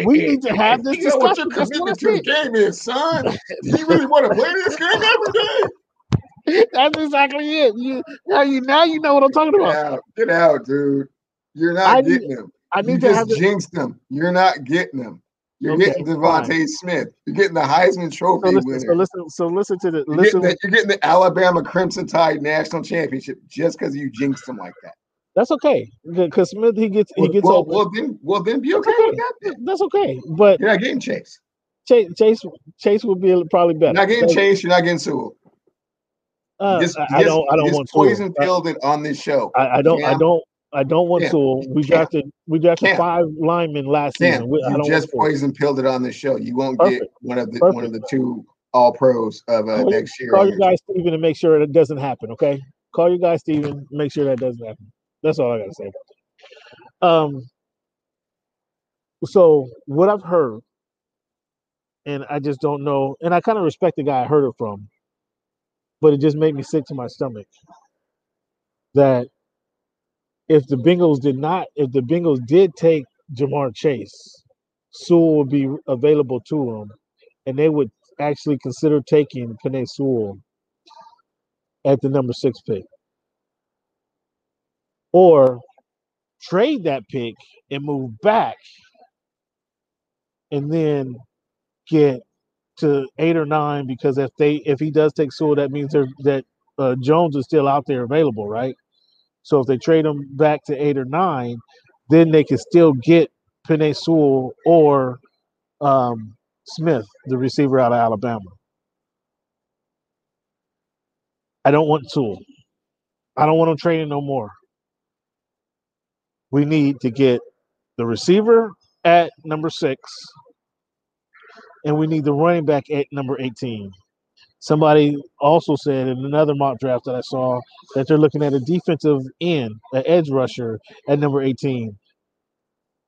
We need to have this know what your discussion. Commitment to the game is, son. Do you really want to play this game every day? That's exactly it. You now you now you know what I'm talking Get about. out, get out, dude. You're I not need- getting him. I You need to have just this. jinxed him. You're not getting them. You're Okay, getting DeVonta Smith. You're getting the Heisman So Trophy listen, winner. so listen, so listen to the You're listen. getting, the, you're getting the Alabama Crimson Tide National Championship just because you jinxed them like that. That's okay because Smith he gets he gets well, open. well, then, well, then be okay okay. That's okay. But You're not getting Chase. Chase Chase, Chase would be probably better. You're not getting So, Chase. You're not getting Sewell. uh, just, I, I don't I don't want poison pilled it on this show. I, I don't I don't I don't want Cam, Sewell. We drafted we drafted five linemen last Cam, season. We, I you don't just poison pilled it on the show. You won't get one of the one of the two All Pros of uh, Call, next year. call your guy Steven and make sure that doesn't happen. Okay, call your guy Steven. Make sure that doesn't happen. That's all I gotta say. Um. So what I've heard, and I just don't know, and I kind of respect the guy I heard it from, but it just made me sick to my stomach. That if the Bengals did not, if the Bengals did take Ja'Marr Chase, Sewell would be available to them, and they would actually consider taking Penei Sewell at the number six pick, or trade that pick and move back, and then get to eight or nine because if they if he does take Sewell, that means there that uh, Jones is still out there available, right? So if they trade him back to eight or nine, then they can still get Penei Sewell or um, Smith, the receiver out of Alabama. I don't want Sewell. I don't want him trading no more. We need to get the receiver at number six, and we need the running back at number 18. Somebody also said in another mock draft that I saw that they're looking at a defensive end, an edge rusher at number 18.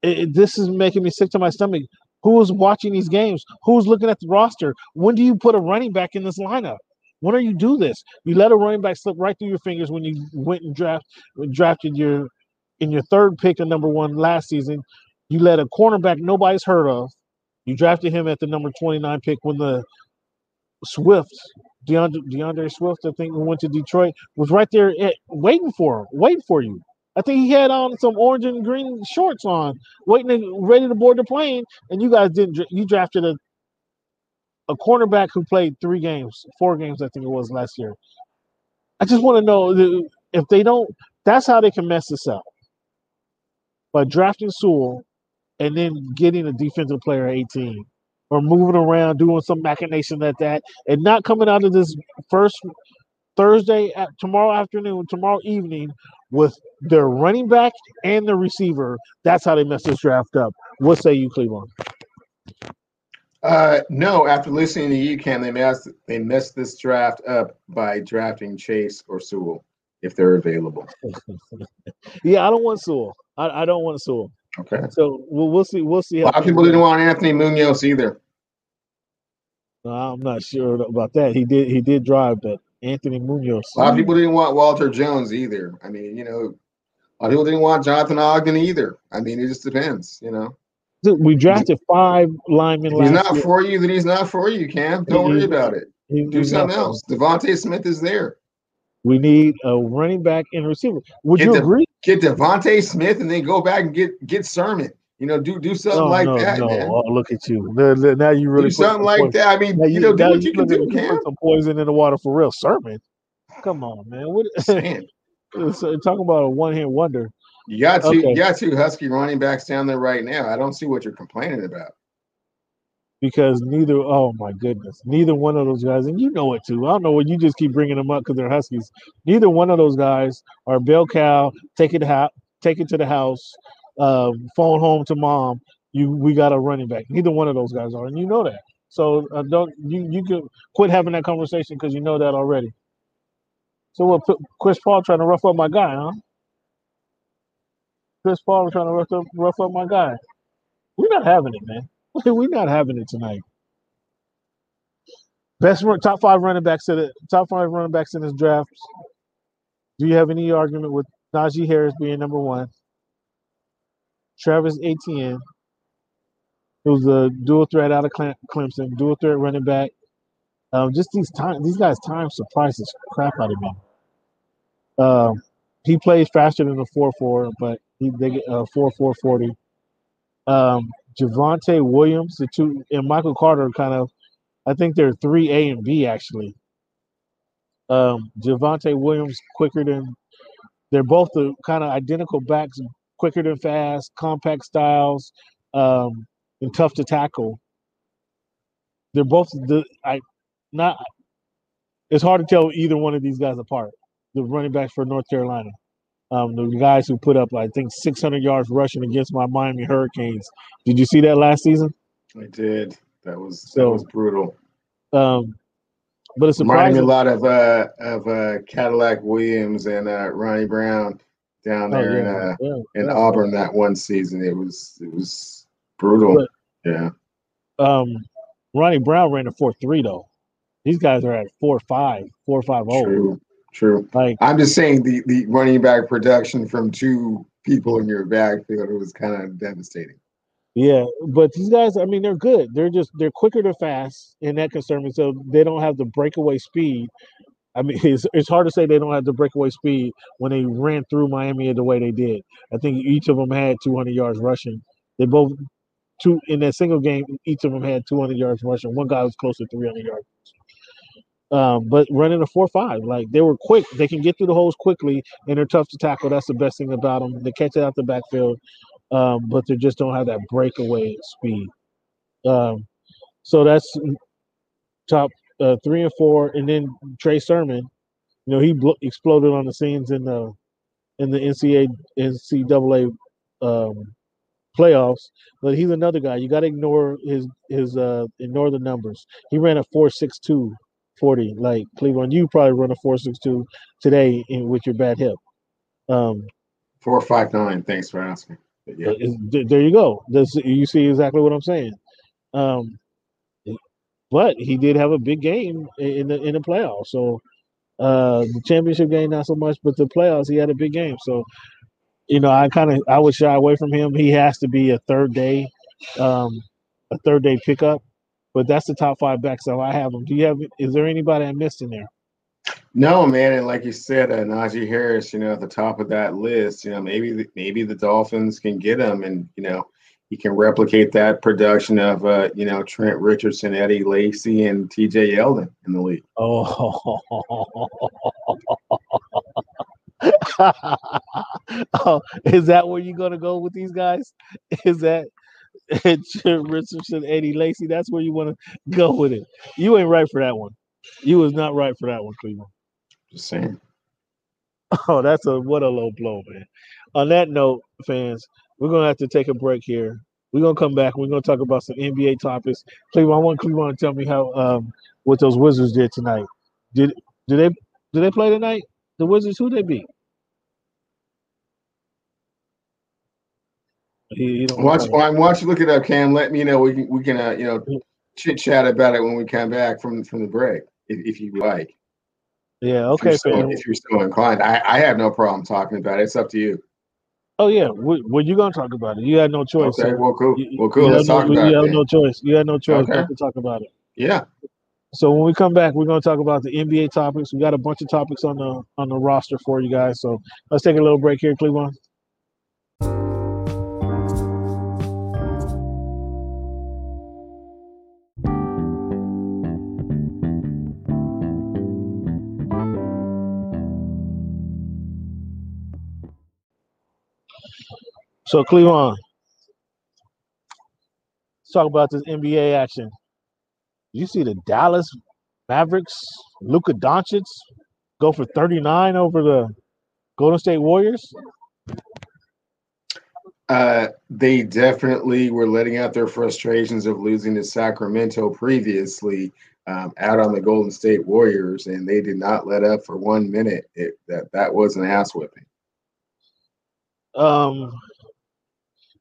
It, it- this is making me sick to my stomach. Who's watching these games? Who's looking at the roster? When do you put a running back in this lineup? When do you do this? You let a running back slip right through your fingers when you went and draft drafted your in your third pick of number one last season. You let a cornerback nobody's heard of. You drafted him at the number 29 pick when the Swift, D'Andre, D'Andre Swift, I think, who went to Detroit, was right there at, waiting for him, waiting for you. I think he had on some orange and green shorts on, waiting, ready to board the plane, and you guys didn't. You drafted a a cornerback who played three games, four games, I think it was last year. I just want to know if they don't. That's how they can mess this up by drafting Sewell and then getting a defensive player at 18 or moving around, doing some machination at that, and not coming out of this first Thursday at tomorrow afternoon, tomorrow evening with their running back and the receiver. That's how they mess this draft up. What say you, Cleveland? Uh, no, after listening to you, Cam, they messed they messed this draft up by drafting Chase or Sewell if they're available. yeah, I don't want Sewell. I, I don't want Sewell. Okay. So we'll, we'll see. We'll see. A lot of people didn't want Anthony Munoz either. I'm not sure about that. He did. He did drive, but Anthony Munoz. A lot of people didn't want Walter Jones either. I mean, you know, a lot of people didn't want Jonathan Ogden either. I mean, it just depends, you know. We drafted five linemen If he's not year. for you, then he's not for you, Cam. Don't worry about it. He- Do something else. DeVonta Smith is there. We need a running back and receiver. Would Get you the- agree? Get DeVonta Smith and then go back and get get Sermon. You know, do do something No, like no, that, no. man. Oh, look at you. Now- you really do something like poison- that. I mean, now you know, do what you can put- do, Cam. Put some poison in the water for real, Sermon. Come on, man. What? So, talking about a one-hit wonder. You got two, Okay. you got two Husky running backs down there right now. I don't see what you're complaining about. Because neither oh my goodness neither one of those guys and you know it too. I don't know what you just keep bringing them up because they're huskies. Neither one of those guys are bell cow take it ha- take it to the house um, phone home to mom you we got a running back. Neither one of those guys are and you know that. So uh, don't you you can quit having that conversation because you know that already. So what chris paul trying to rough up my guy huh? Chris paul trying to rough up, rough up my guy. We're not having it man we're not having it tonight. Best run, top five running backs in the top five running backs in this draft. Do you have any argument with Najee Harris being number one? Travis Etienne, who's a dual threat out of Clemson, dual threat running back. Um, just these time, these guys' time surprises crap out of me. Um, he plays faster than the four four, but he they get uh, four four forty. Um, Javonte Williams, the two, and Michael Carter kind of, I think they're three A and B actually. Um, Javonte Williams quicker than, they're both the kind of identical backs, quicker than fast, compact styles, um, and tough to tackle. They're both the I, not. It's hard to tell either one of these guys apart. The running backs for North Carolina, um, the guys who put up I think 600 yards rushing against my Miami Hurricanes. Did you see that last season? I did. That was that was brutal. Um, but it's Reminded me a lot of uh of uh Cadillac Williams and uh Ronnie Brown down Oh, there yeah, in uh yeah, in. Auburn that one season. It was it was brutal. But- yeah. Um, Ronnie Brown ran a four three though. These guys are at four five, four five oh. True. True. Like I'm just saying the the running back production from two people in your backfield was kind of devastating. yeah, but these guys, I mean, they're good. They're just they're quicker to fast, and that concerns me. So they don't have the breakaway speed. I mean, it's it's hard to say they don't have the breakaway speed when they ran through Miami the way they did. I think each of them had 200 yards rushing. They both two in that single game. Each of them had 200 yards rushing. One guy was close to 300 yards. Um, but running a four five, like they were quick, they can get through the holes quickly, and they're tough to tackle. That's the best thing about them. They catch it out the backfield, um, but they just don't have that breakaway speed. Um, so that's top uh, three and four, and then Trey Sermon, you know, he exploded on the scenes in the in the NCAA NCAA um, playoffs. But he's another guy. You got to ignore his his uh ignore the numbers. He ran a four six two 40 like Cleveland. You probably run a four six two today in, with your bad hip. Um, Four five nine. Thanks for asking. But yeah. uh, there you go. That's, you see exactly what I'm saying. Um, but he did have a big game in the in the playoffs. So uh, the championship game not so much, but the playoffs he had a big game. So you know I kind of I would shy away from him. He has to be a third day, um, a third day pickup. But that's the top five backs. So I have them. Do you have? Is there anybody I missed in there? No, man, and like you said, uh, Najee Harris, you know, at the top of that list, you know, maybe the, maybe the Dolphins can get him, and you know, he can replicate that production of, uh, you know, Trent Richardson, Eddie Lacy, and T.J. Yeldon in the league. Oh. oh, is that where you're gonna go with these guys? Is that Trent Richardson, Eddie Lacy? That's where you want to go with it. You ain't right for that one. You was not right for that one, Cleveland. Just saying. Oh, that's a what a low blow, man. On that note, fans, we're gonna have to take a break here. We're gonna come back. We're gonna talk about some NBA topics. Cleveland, I want Cleveland to tell me how um what those Wizards did tonight. Did did they did they play tonight? The Wizards, who they beat? He, he Watch, why don't look it up, Cam? Let me know. We can, we can, uh, you know, chit chat about it when we come back from from the break, if, if you like. Yeah, If you're okay, so- if you're so inclined, I, I have no problem talking about it. It's up to you. Oh yeah, what, what you gonna talk about it? You had no choice. Okay, so well, cool. you- Well, cool. You Let's no, talk about it. you it. had then. no choice. You had no choice Okay. to talk about it. Yeah. So when we come back, we're going to talk about the NBA topics. We got a bunch of topics on the on the roster for you guys. So let's take a little break here, Cleveland. So Cleveland, let's talk about this NBA action. You see the Dallas Mavericks, Luka Doncic go for 39 over the Golden State Warriors. Uh, they definitely were letting out their frustrations of losing to Sacramento previously um, out on the Golden State Warriors, and they did not let up for one minute. It, that that was an ass whipping. Um,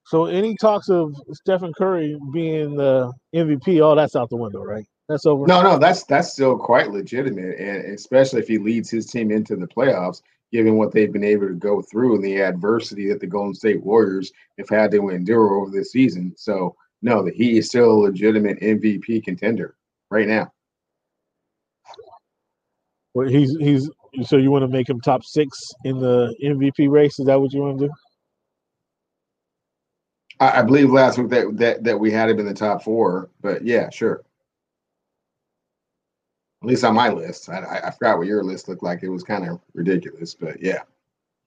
so any talks of Stephen Curry being the MVP, all that's out the window, right? That's over. No, no, that's that's still quite legitimate, and especially if he leads his team into the playoffs, given what they've been able to go through and the adversity that the Golden State Warriors have had to endure over this season. So, no, that he is still a legitimate MVP contender right now. Well, he's he's. So you want to make him top six in the MVP race? Is that what you want to do? I, I believe last week that, that that we had him in the top four, but yeah, sure. At least on my list, I, I, forgot what your list looked like. It was kind of ridiculous, but yeah,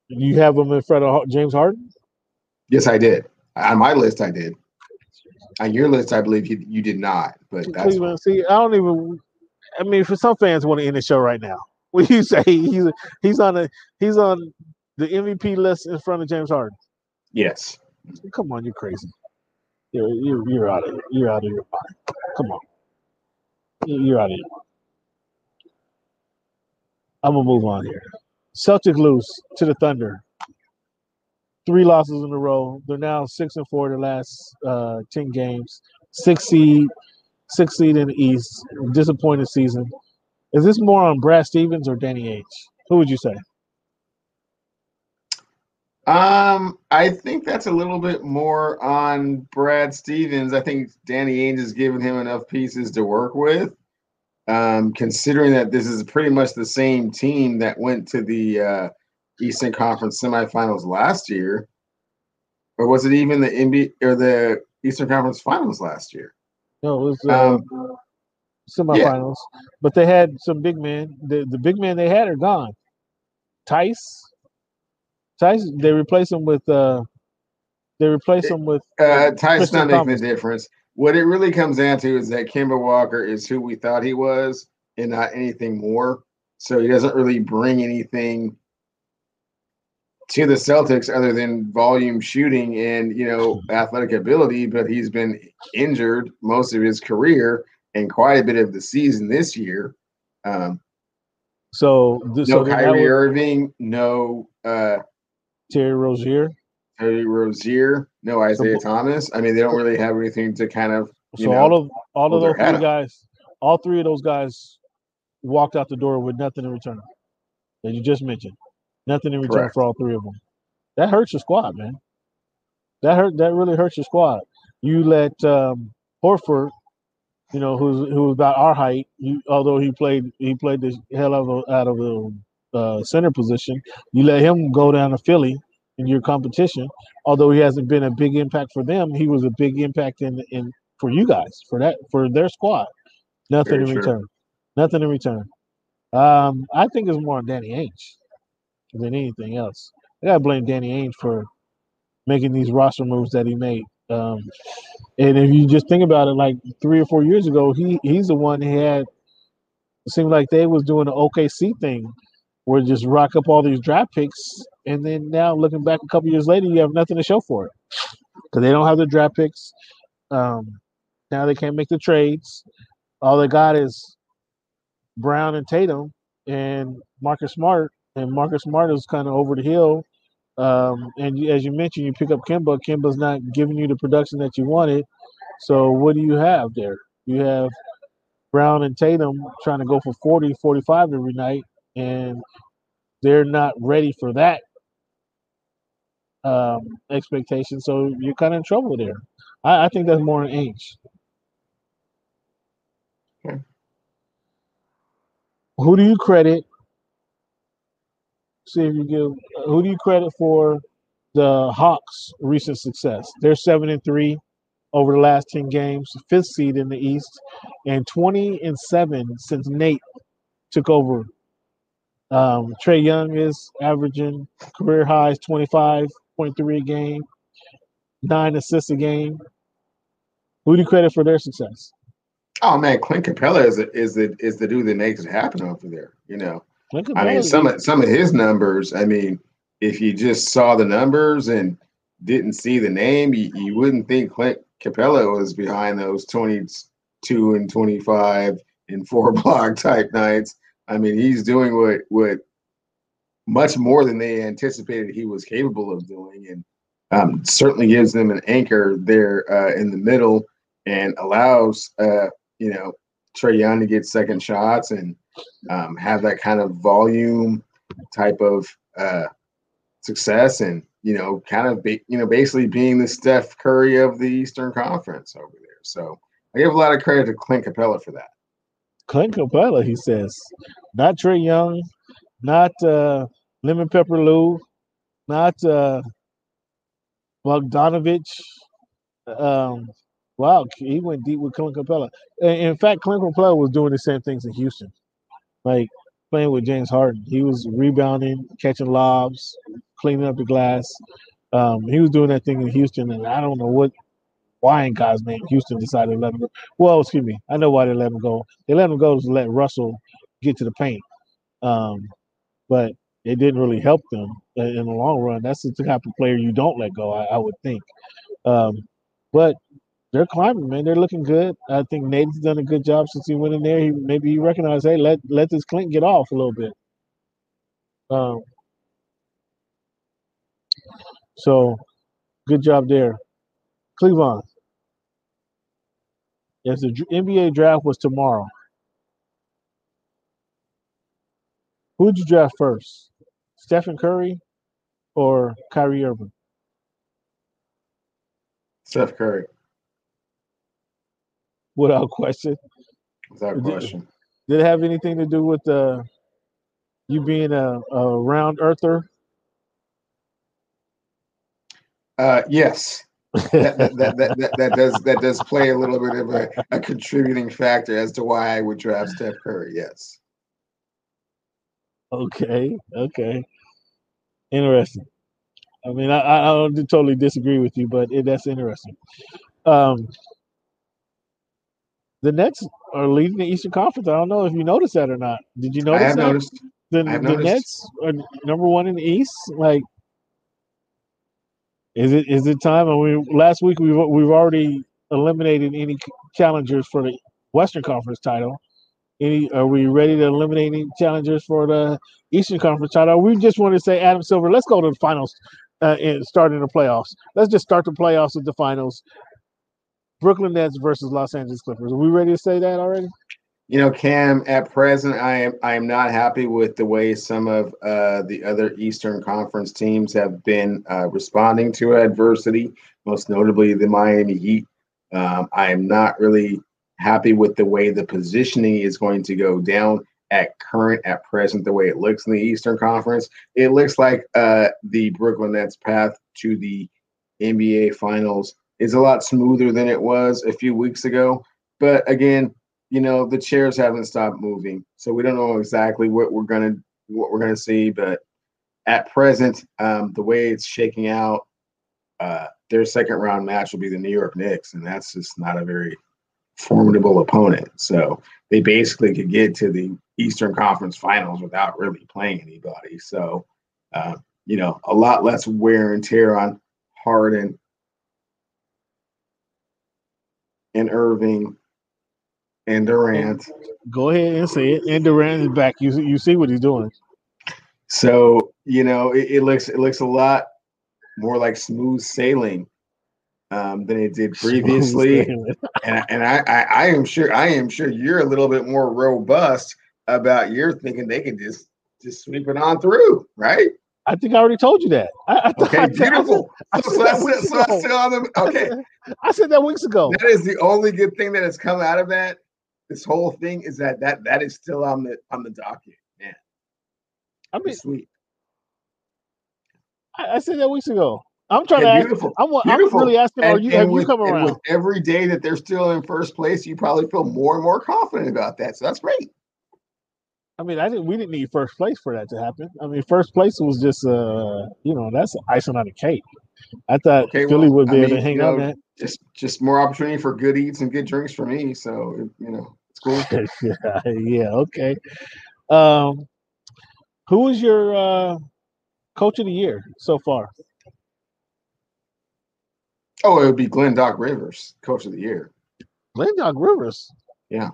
You have him in front of James Harden. yes, I did. On my list, I did. On your list, I believe you, you did not, but that's Cleveland. See, I don't even. I mean, for some fans, want to end the show right now. When you say he's he's on the he's on the MVP list in front of James Harden. yes. Come on, you're crazy. You're you're, you're out of here. You're out of your mind. Come on, You- you're out of here. I'm gonna move on here. Celtic lose to the Thunder. Three losses in a row. They're now six and four the last uh, ten games. Six seed, six seed in the East. Disappointed season. Is this more on Brad Stevens or Danny Ainge? Who would you say? Um, I think that's a little bit more on Brad Stevens. I think Danny Ainge has given him enough pieces to work with. Um, considering that this is pretty much the same team that went to the uh, Eastern Conference semifinals last year, or was it even the NBA or the Eastern Conference Finals last year? No, it was uh, Um, semifinals, but they had some big men. The the big men they had are gone. Theis, Theis, they replace him with uh, they replace him with Uh, not making Thomas. the difference. What it really comes down to is that Kemba Walker is who we thought he was and not anything more. So he doesn't really bring anything to the Celtics other than volume shooting and you know athletic ability. But he's been injured most of his career and quite a bit of the season this year. Um, so no so Kyrie would- Irving, no uh, Terry Rozier. Terry Rozier, no Isaiah Thomas. I mean, they don't really have anything to kind of So know, all of all of those three guys, all three of those guys walked out the door with nothing in return. That you just mentioned, nothing in return Correct. for all three of them. That hurts your squad, man. That hurt. That really hurts your squad. You let um, Horford, you know, who's who's about our height. You, although he played he played the hell of a, out of the uh, center position. You let him go down to Philly in your competition. Although he hasn't been a big impact for them, he was a big impact in in for you guys for that for their squad. Nothing Very in true. return. Nothing in return. Um, I think it's more on Danny Ainge than anything else. I gotta blame Danny Ainge for making these roster moves that he made. Um, and if you just think about it, like three or four years ago, he he's the one who had. It seemed like they was doing the OKC thing, where just rock up all these draft picks, and then now looking back a couple years later, you have nothing to show for it because they don't have the draft picks. Um, now they can't make the trades. All they got is Brown and Tatum and Marcus Smart, and Marcus Smart is kind of over the hill. Um, and as you mentioned, you pick up Kemba. Kemba's not giving you the production that you wanted. So what do you have there? You have Brown and Tatum trying to go for 40, 45 every night, and they're not ready for that um, expectation. So you're kind of in trouble there. I, I think that's more an Ainge. Okay. Who do you credit? See if you give. Who do you credit for the Hawks' recent success? They're seven and three over the last ten games, fifth seed in the East, and twenty and seven since Nate took over. Um, Trae Young is averaging career highs twenty five point three a game, nine assists a game. Who do you credit for their success? Oh man, Clint Capela is the, is the is the dude that makes it happen over there. You know, I mean, some of some of his numbers. I mean, if you just saw the numbers and didn't see the name, you, you wouldn't think Clint Capela was behind those twenty two and twenty five and four block type nights. I mean, he's doing what what much more than they anticipated he was capable of doing, and um, certainly gives them an anchor there uh, in the middle and allows uh, you know Trae Young to get second shots and um, have that kind of volume type of uh, success and you know kind of be, you know basically being the Steph Curry of the Eastern Conference over there. So I give a lot of credit to Clint Capela for that. Clint Capela, he says, not Trae Young, not uh, Lemon Pepper Lou, not uh, Bogdanovich. Um, wow, he went deep with Clint Capela. In fact, Clint Capela was doing the same things in Houston, like playing with James Harden. He was rebounding, catching lobs, cleaning up the glass. Um, he was doing that thing in Houston, and I don't know what why in God's name Houston decided to let him go. Well, excuse me, I know why they let him go. They let him go to let Russell get to the paint, um, but it didn't really help them in the long run. That's the type of player you don't let go, I, I would think. Um, but they're climbing, man. They're looking good. I think Nate's done a good job since he went in there. He maybe he recognized, hey, let let this Clint get off a little bit. Um, so good job there, Cleveland. Yes, the NBA draft was tomorrow. Who would you draft first, Stephen Curry or Kyrie Irving? Steph Curry, Without question. without Did- question. Did it have anything to do with uh, you being a, a round earther? Uh, yes, that, that, that, that, does that does play a little bit of a, a contributing factor as to why I would draft Steph Curry. Yes. Okay. Okay. Interesting. I mean, I, I don't totally disagree with you, but it, that's interesting. Um, the Nets are leading the Eastern Conference. I don't know if you noticed that or not. Did you notice I have that? noticed. the, the noticed. Nets are number one in the East. Like, is it is it time? I mean, last week we've we've already eliminated any challengers for the Western Conference title. Any are we ready to eliminate any challengers for the Eastern Conference title? We just want to say, Adam Silver, let's go to the finals uh, and start in the playoffs. Let's just start the playoffs with the finals. Brooklyn Nets versus Los Angeles Clippers. Are we ready to say that already? You know, Cam, at present, I am I am not happy with the way some of uh, the other Eastern Conference teams have been uh, responding to adversity. Most notably, the Miami Heat. Um, I am not really happy with the way the positioning is going to go down at current, at present, the way it looks in the Eastern Conference. It looks like uh, the Brooklyn Nets path to the NBA Finals is a lot smoother than it was a few weeks ago. But again, you know the chairs haven't stopped moving. So we don't know exactly what we're gonna what we're gonna see but at present um, the way it's shaking out uh, their second round match will be the new york knicks and that's just not a very formidable opponent. So they basically could get to the eastern conference finals without really playing anybody. So uh, you know a lot less wear and tear on harden and irving and Durant. Go ahead and say it. And Durant is back. You you see what he's doing. So you know it, it looks it looks a lot more like smooth sailing um, than it did previously, and and I, I I am sure I am sure you're a little bit more robust about your thinking they can just just sweep it on through, right? I think I already told you that. I, I, Okay, I, beautiful. I So, said so that that's, so that's ago. on the okay. I said that weeks ago. That is the only good thing that has come out of that. This whole thing is that that that is still on the on the docket, man. I mean, Sweet, I, I said that weeks ago. I'm trying to Okay, ask. I'm, I'm really asking, are you and have you come around? with every day that they're still in first place, you probably feel more and more confident about that. So that's great. I mean, I didn't. We didn't need first place for that to happen. I mean, first place was just, uh, you know, that's icing on the cake. I thought Okay, Philly well, would be I able to hang you on know, that. Just just more opportunity for good eats and good drinks for me. So you know, it's cool. yeah, okay. Um, who is your uh, coach of the year so far? Oh, it would be Glenn Doc Rivers, coach of the year. Glenn Doc Rivers. Yeah.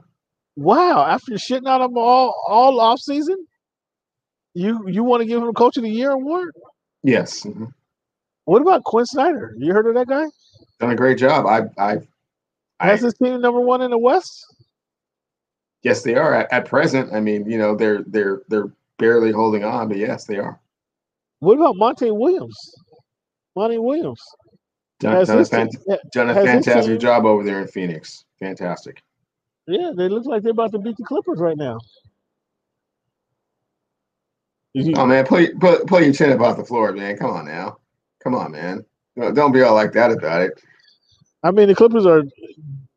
Wow. After shitting on him all all off season, you you want to give him a coach of the year award? Yes, mhm. What about Quin Snyder? You heard of that guy? done a great job. I I I Has his team number one in the West? Yes, they are at, at present. I mean, you know, they're they're they're barely holding on, but yes, they are. What about Monty Williams? Monty Williams. Done, Has done, a, his fant- team- done a fantastic team- job over there in Phoenix. Fantastic. yeah, they look like they're about to beat the Clippers right now. You- Oh man, pull, pull, pull your chin up off the floor, man. Come on now. Come on, man. Don't be all like that about it. I mean, the Clippers are.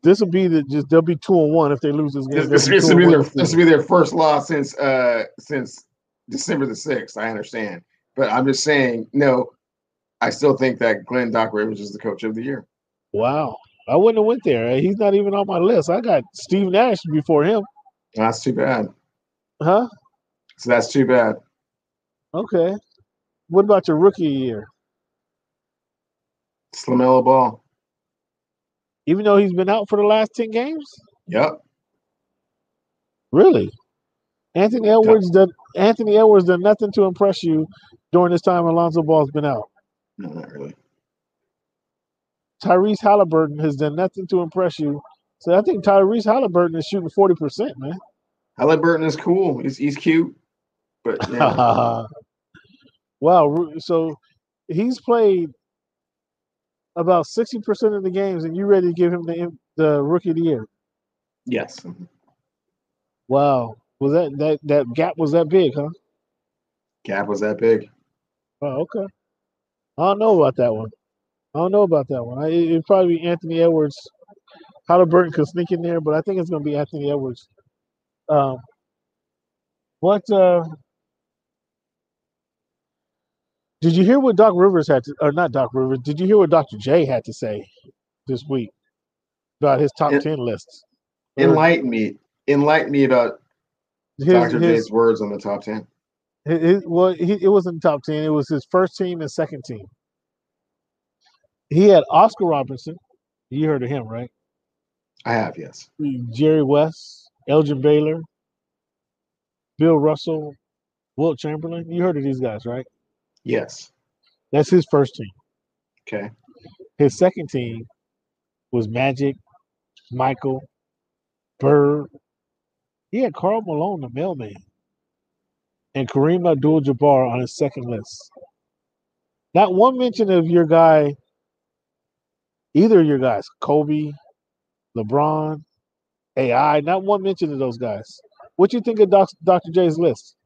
This will be the just they'll be two and one if they lose this game. This, this will be their this will be their first loss since uh since December the sixth. I understand, but I'm just saying, no, I still think that Glenn Doc Rivers is the coach of the year. Wow, I wouldn't have went there. He's not even on my list. I got Steve Nash before him. That's too bad. Huh? So that's too bad. Okay. What about your rookie year? Slamella Ball. Even though he's been out for the last ten games, Yep. really? Anthony Edwards done. Anthony Edwards done nothing to impress you during this time. Alonzo Ball's been out. No, not really. Tyrese Halliburton has done nothing to impress you. So I think Tyrese Halliburton is shooting forty percent, man. Halliburton is cool. He's he's cute, but yeah, wow. So he's played about sixty percent of the games, and you ready to give him the the rookie of the year? yes. Wow. Was that that that gap was that big, huh? Gap was that big. Oh, okay. I don't know about that one. I don't know about that one. I, it'd probably be Anthony Edwards. Halliburton could sneak in there, but I think it's going to be Anthony Edwards. Um, what uh, did you hear? What Doc Rivers had to, or not Doc Rivers? Did you hear what Dr. J had to say this week about his top En- ten lists? Mm. Enlighten me. Enlighten me about his, Dr. his, J's words on the top 10. his, his- well, he, it wasn't top ten. It was his first team and second team. He had Oscar Robertson. You heard of him, right? I have, yes. Jerry West, Elgin Baylor, Bill Russell, Wilt Chamberlain. You heard of these guys, right? Yes. That's his first team. Okay. His second team was Magic, Michael, Bird. He had Karl Malone, the mailman, and Kareem Abdul-Jabbar on his second list. Not one mention of your guy, either of your guys, Kobe, LeBron, AI. Not one mention of those guys. What you think of Doc, Dr. J's list?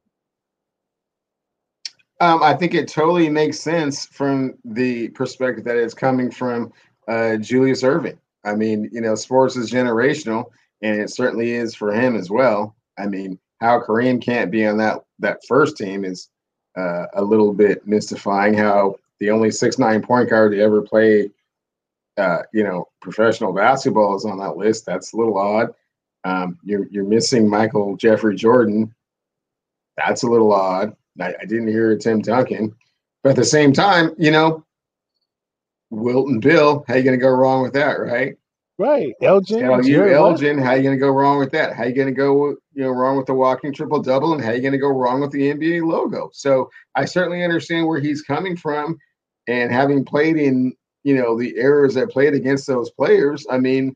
Um, I think it totally makes sense from the perspective that it's coming from uh, Julius Erving. I mean, you know, sports is generational, and it certainly is for him as well. I mean, how Kareem can't be on that that first team is uh, a little bit mystifying. How the only six nine point guard to ever play, uh, you know, professional basketball is on that list. That's a little odd. Um, you're you're missing Michael Jeffrey Jordan. That's a little odd. I, I didn't hear Tim Duncan, but at the same time, you know, Wilton Bill, how you going to go wrong with that, right? Right, Elgin, you Elgin, how you going to go wrong with that? How you going to go, you know, wrong with the walking triple double, and how you going to go wrong with the NBA logo? So I certainly understand where he's coming from, and having played in, you know, the errors that played against those players, I mean,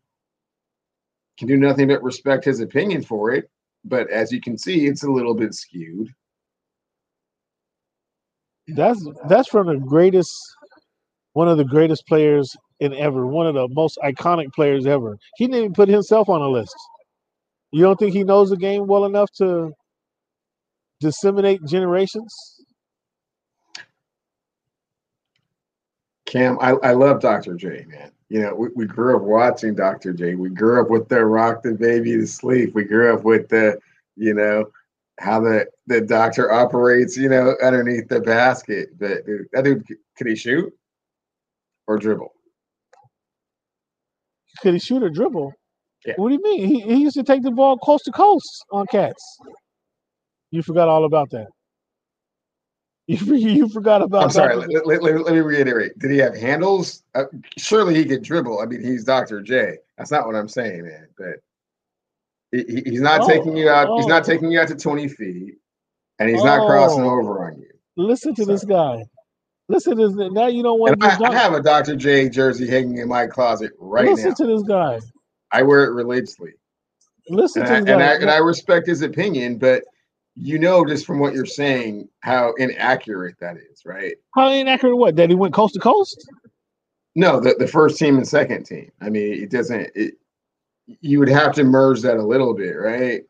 can do nothing but respect his opinion for it. But as you can see, it's a little bit skewed. That's that's from the greatest, one of the greatest players in ever, one of the most iconic players ever. He didn't even put himself on a list. You don't think he knows the game well enough to disseminate generations? Cam, I, I love Dr. J, man. You know, we, we grew up watching Dr. J. We grew up with the rock the baby to sleep. We grew up with the, you know, how the, the doctor operates, you know, underneath the basket. But dude, that dude, could he shoot or dribble? Could he shoot or dribble? Yeah. What do you mean? He, he used to take the ball coast to coast on cats. You forgot all about that. You, you forgot about I'm sorry. Let, let- let- let me reiterate. Did he have handles? Uh, surely he could dribble. I mean, he's Dr. J. That's not what I'm saying, man. But he, he- he's not Oh, taking you out. He's oh. not taking you out to 20 feet, and he's not oh. crossing Oh. over on you. Listen to this guy. Listen to this. Now you don't want to I, I have a Dr. J jersey hanging in my closet right Listen now. to this guy. I wear it religiously, Listen and to I, this and, guy. I, and I respect his opinion. But you know, just from what you're saying, how inaccurate that is, right? How inaccurate what? That he went coast to coast? No, the, the first team and second team. I mean, it doesn't. It, you would have to merge that a little bit, right?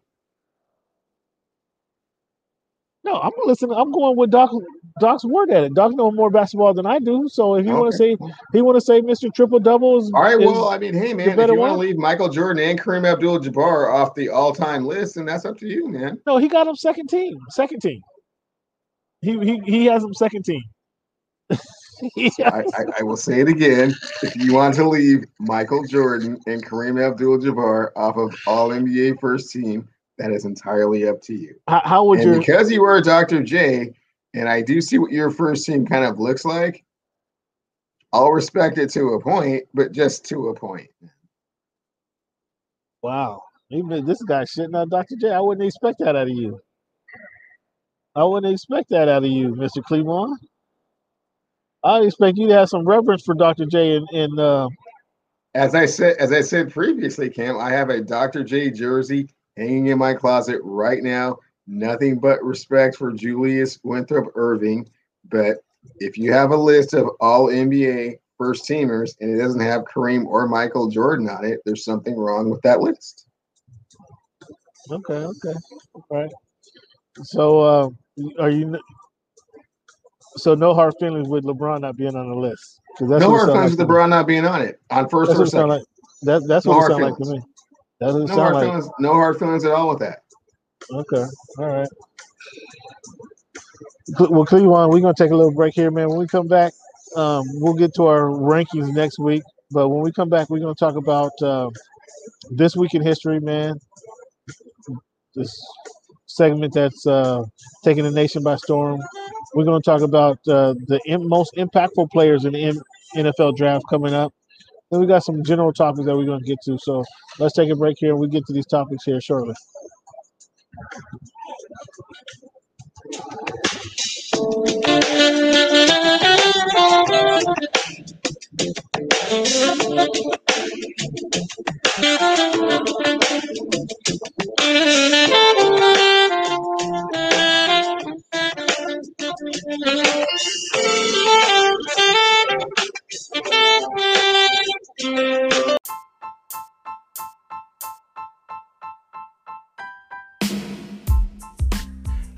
No, I'm listening. I'm going with Doc. Doc's word at it. Doc knows more basketball than I do. So if you want to say he want to say Mr. Triple Doubles, All right. Well, I mean, hey, man, if you want to leave Michael Jordan and Kareem Abdul-Jabbar off the all-time list, and that's up to you, man. no, he got him second team. Second team. He he he has him second team. I, I, I will say it again. If you want to leave Michael Jordan and Kareem Abdul-Jabbar off of All NBA first team, that is entirely up to you. how, how would you? because you are Dr. J, and I do see what your first team kind of looks like, I'll respect it to a point, but just to a point. wow? Even this guy shitting on Dr. J. I wouldn't expect that out of you. I wouldn't expect that out of you, Mr. Cleveland. I expect you to have some reverence for Dr. J and, and uh, As I said, as I said previously, Cam, I have a Dr. J jersey hanging in my closet right now. Nothing but respect for Julius Winthrop Erving. But if you have a list of all NBA first teamers and it doesn't have Kareem or Michael Jordan on it, there's something wrong with that list. Okay, okay, all right. So, uh, are you? So, no hard feelings with LeBron not being on the list. that's no hard feelings like with. LeBron not being on it on first That's or what it sound second. like. That, that's No what it hard sound like to me. That's what No sound hard like. feelings. No hard feelings at all with that. Okay. All right. Well, Cleveland, we're gonna take a little break here, man. When we come back, um, we'll get to our rankings next week. But when we come back, we're gonna talk about uh, this week in history, man. This segment that's uh, taking the nation by storm. We're gonna talk about uh, the im- most impactful players in the NFL draft coming up. Then we got some general topics that we're gonna get to. So let's take a break here, and we get to these topics here shortly.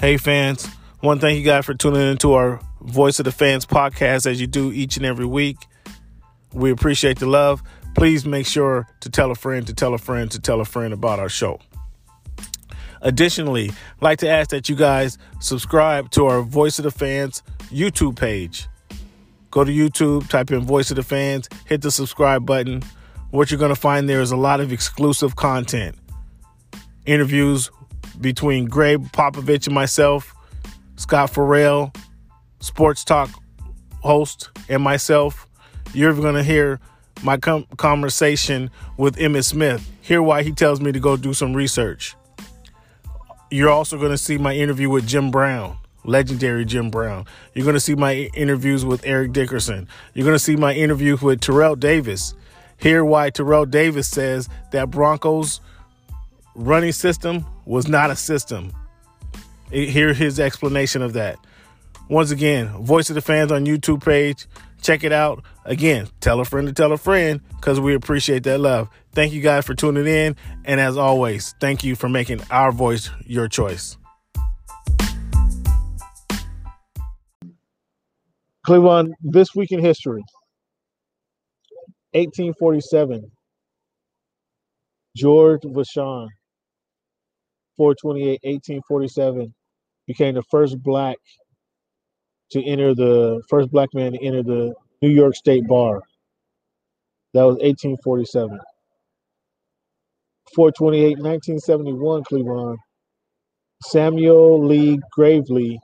Hey, fans. One thank you guys for tuning into our Voice of the Fans podcast as you do each and every week. We appreciate the love. Please make sure to tell a friend, to tell a friend, to tell a friend about our show. Additionally, I'd like to ask that you guys subscribe to our Voice of the Fans YouTube page. Go to YouTube, type in Voice of the Fans, hit the subscribe button. What you're going to find there is a lot of exclusive content. Interviews between Gregg Popovich and myself, Scott Farrell, sports talk host, and myself. You're going to hear my com- conversation with Emmitt Smith. Hear why he tells me to go do some research. You're also going to see my interview with Jim Brown, legendary Jim Brown. You're going to see my interviews with Eric Dickerson. You're going to see my interview with Terrell Davis. Hear why Terrell Davis says that Broncos running system was not a system. Hear his explanation of that. Once again, Voice of the Fans on YouTube page. Check it out. Again, tell a friend to tell a friend because we appreciate that love. Thank you guys for tuning in. And as always, thank you for making our voice your choice. Cleveland, this week in history 1847. George Vashon, 428, 1847, became the first black to enter the first black man to enter the New York State Bar. That was 1847. 428, 1971, Cleveland. Samuel Lee Gravely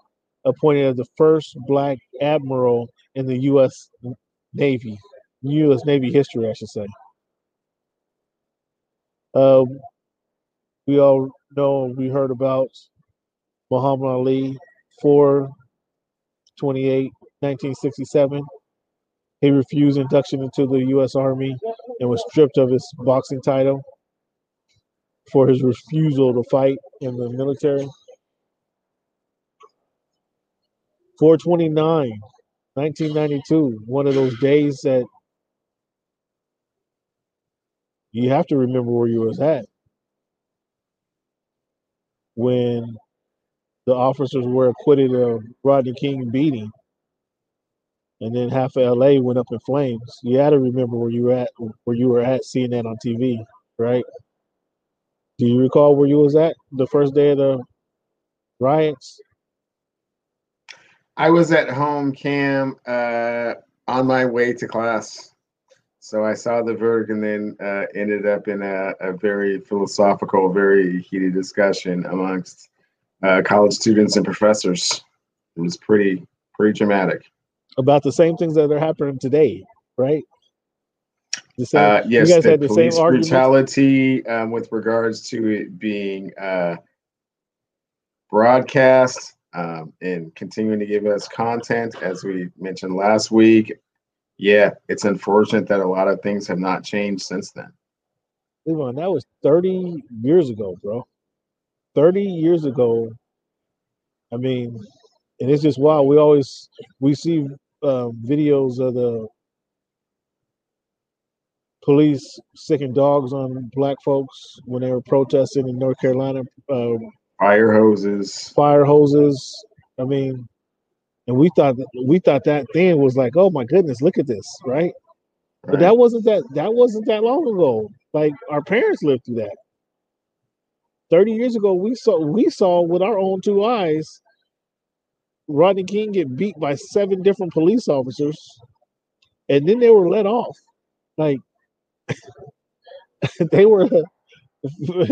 appointed as the first black admiral in the U.S. Navy, U.S. Navy history, I should say. Uh, we all know, we heard about Muhammad Ali, 428, 1967. He refused induction into the U.S. Army and was stripped of his boxing title for his refusal to fight in the military. 429, 1992, one of those days that you have to remember where you was at when the officers were acquitted of Rodney King beating and then half of LA went up in flames. You had to remember where you were at where you were at seeing that on TV, right? Do you recall where you was at the first day of the riots? I was at home, Cam, uh, on my way to class. So I saw the verdict and then uh, ended up in a, a very philosophical, very heated discussion amongst uh, college students and professors. It was pretty, pretty dramatic. About the same things that are happening today, right? The same, Uh, yes, you guys the had the police arguments. brutality um, with regards to it being uh, broadcast um, and continuing to give us content, as we mentioned last week. Yeah, it's unfortunate that a lot of things have not changed since then. Come on, that was 30 years ago, bro. 30 years ago. I mean, and it's just wild. We always we see uh, videos of the police sicking dogs on black folks when they were protesting in North Carolina, uh, Fire hoses. fire hoses. I mean, and we thought we thought that thing was like, oh my goodness, look at this, right? But that wasn't that that wasn't that long ago. Like our parents lived through that. 30 years ago, we saw we saw with our own two eyes Rodney King get beat by seven different police officers, and then they were let off. Like they were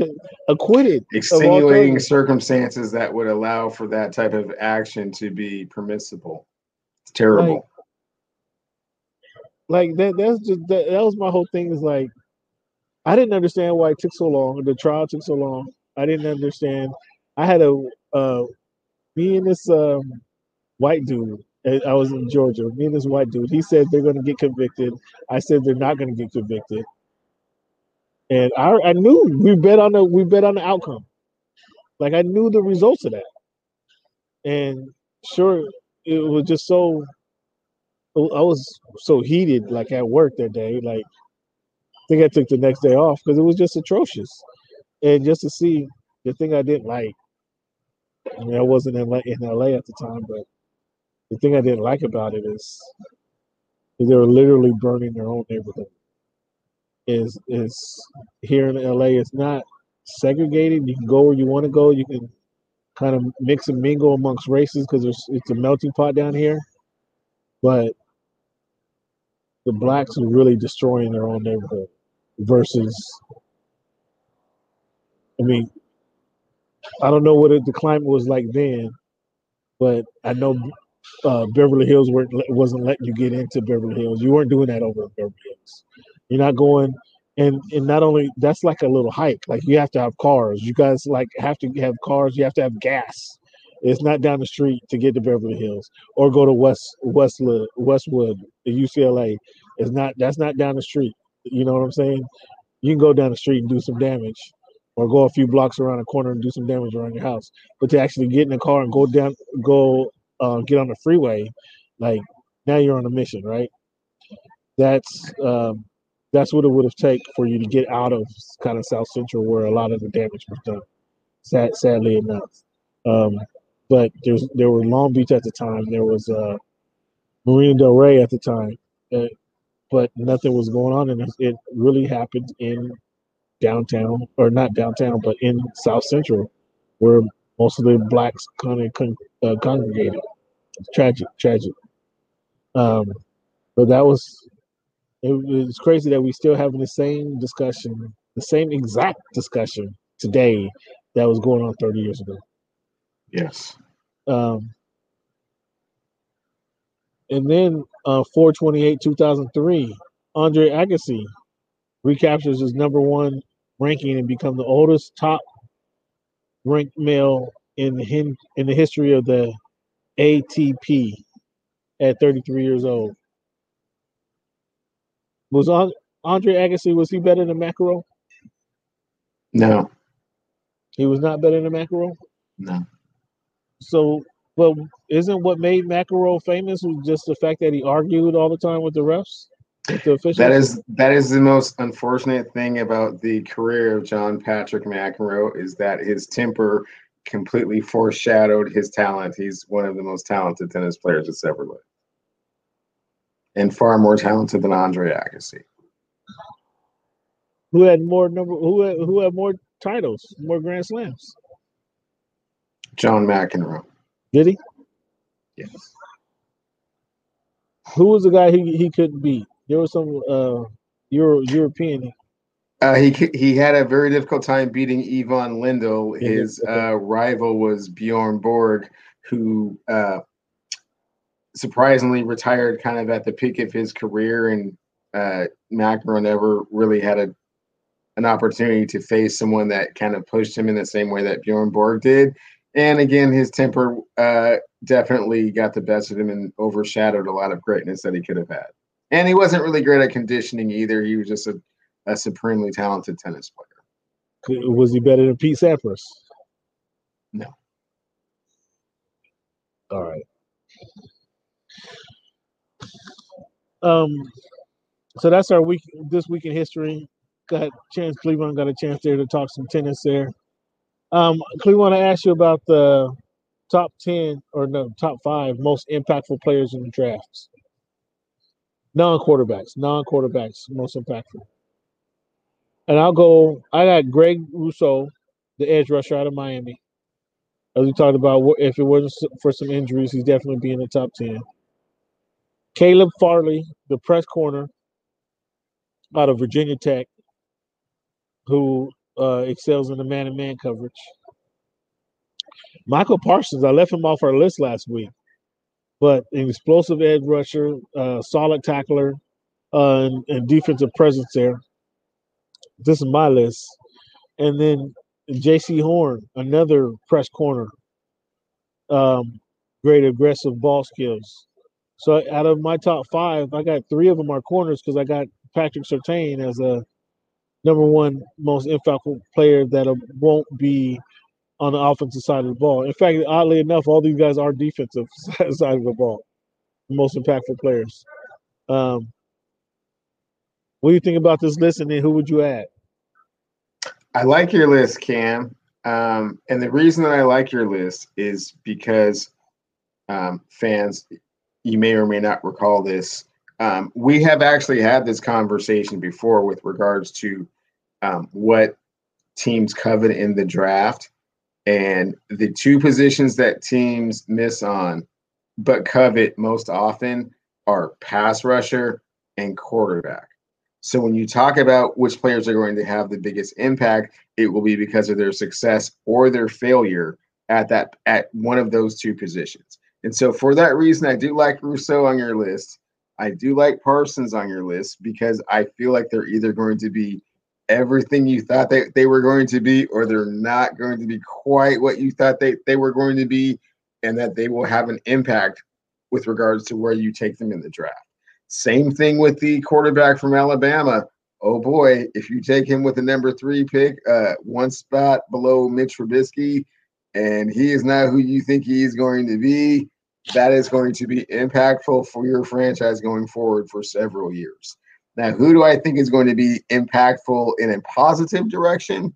acquitted. extenuating circumstances that would allow for that type of action to be permissible. It's terrible. Like that that's just that, that was my whole thing is like I didn't understand why it took so long. The trial took so long. I didn't understand. I had a uh me and this um white dude uh, I was in Georgia. Me and this white dude. He said they're going to get convicted. I said they're not going to get convicted. And I, I knew we bet on the we bet on the outcome. Like I knew the results of that. And sure, it was just so. I was so heated, like at work that day. Like I think I took the next day off because it was just atrocious. And just to see the thing I didn't like. I mean, I wasn't in LA, in LA at the time, but the thing I didn't like about it is, is they were literally burning their own neighborhood. Is is here in LA? It's not segregated. You can go where you want to go. You can kind of mix and mingle amongst races because it's a melting pot down here. But the blacks are really destroying their own neighborhood versus. I mean, I don't know what it, the climate was like then, but I know uh, Beverly Hills weren't, wasn't letting you get into Beverly Hills. You weren't doing that over in Beverly Hills. You're not going, and and not only that's like a little hike. Like you have to have cars. You guys like have to have cars. You have to have gas. It's not down the street to get to Beverly Hills or go to West Westwood Westwood UCLA. It's not that's not down the street. You know what I'm saying? You can go down the street and do some damage, or go a few blocks around a corner and do some damage around your house. But to actually get in the car and go down, go uh, get on the freeway, like now you're on a mission, right? That's um, that's what it would have taken for you to get out of kind of South Central where a lot of the damage was done. Sad, sadly enough, um, but there's there were Long Beach at the time. There was uh, Marina Del Rey at the time, uh, but nothing was going on, and it, it really happened in downtown or not downtown, but in South Central, where most of the blacks kind of con- uh, congregated. It's tragic, tragic. Um, but that was it was crazy that we still having the same discussion, the same exact discussion today that was going on 30 years ago. Yes. Um, and then uh, 428 2003, Andre Agassi recaptures his number one ranking and become the oldest top ranked male in the hin- in the history of the ATP at 33 years old. Was An- Andre Agassi was he better than McEnroe? No. He was not better than McEnroe. No. So, but isn't what made McEnroe famous was just the fact that he argued all the time with the refs, with the officials? That is that is the most unfortunate thing about the career of John Patrick McEnroe is that his temper completely foreshadowed his talent. He's one of the most talented tennis players that's ever lived, and far more talented than Andre Agassi. who had more number who had, who had more titles, more Grand Slams. John McEnroe. Did he? Yes. Who was the guy he, he couldn't beat? There was some uh Euro, European. Uh, he he had a very difficult time beating Ivan Lendl. His uh, rival was Bjorn Borg, who uh, surprisingly retired kind of at the peak of his career, and uh, McEnroe never really had a an opportunity to face someone that kind of pushed him in the same way that Bjorn Borg did. And again, his temper uh, definitely got the best of him and overshadowed a lot of greatness that he could have had. And he wasn't really great at conditioning either. He was just a, a supremely talented tennis player. Was he better than Pete Sampras? No. All right. Um, so that's our week. This week in history. Got a chance. Cleveland got a chance there to talk some tennis there. Um, Cleveland, I asked you about the top ten or no top five most impactful players in the drafts. Non quarterbacks, non quarterbacks, most impactful. And I'll go. I got Greg Rousseau, the edge rusher out of Miami. As we talked about, if it wasn't for some injuries, he's definitely be in the top ten. Caleb Farley, the press corner out of Virginia Tech, who uh, excels in the man-to-man coverage. Micah Parsons, I left him off our list last week, but an explosive edge rusher, uh, solid tackler, uh, and, and, defensive presence there. This is my list. And then Jaycee Horn, another press corner, um, great aggressive ball skills. So out of my top five, I got three of them are corners because I got Patrick Surtain as a number one most impactful player that won't be on the offensive side of the ball. In fact, oddly enough, all these guys are defensive side of the ball, most impactful players. Um, what do you think about this list, and then who would you add? I like your list, Cam. Um, and the reason that I like your list is because um, fans, you may or may not recall this. Um, we have actually had this conversation before with regards to um, what teams covet in the draft. And the two positions that teams miss on, but covet most often, are pass rusher and quarterback. So when you talk about which players are going to have the biggest impact, it will be because of their success or their failure at that at one of those two positions. And so for that reason, I do like Rousseau on your list. I do like Parsons on your list because I feel like they're either going to be everything you thought they, they were going to be, or they're not going to be quite what you thought they, they were going to be, and that they will have an impact with regards to where you take them in the draft. Same thing with the quarterback from Alabama. Oh boy, if you take him with the number three pick, uh, one spot below Mitch Trubisky, and he is not who you think he is going to be, that is going to be impactful for your franchise going forward for several years. Now, who do I think is going to be impactful in a positive direction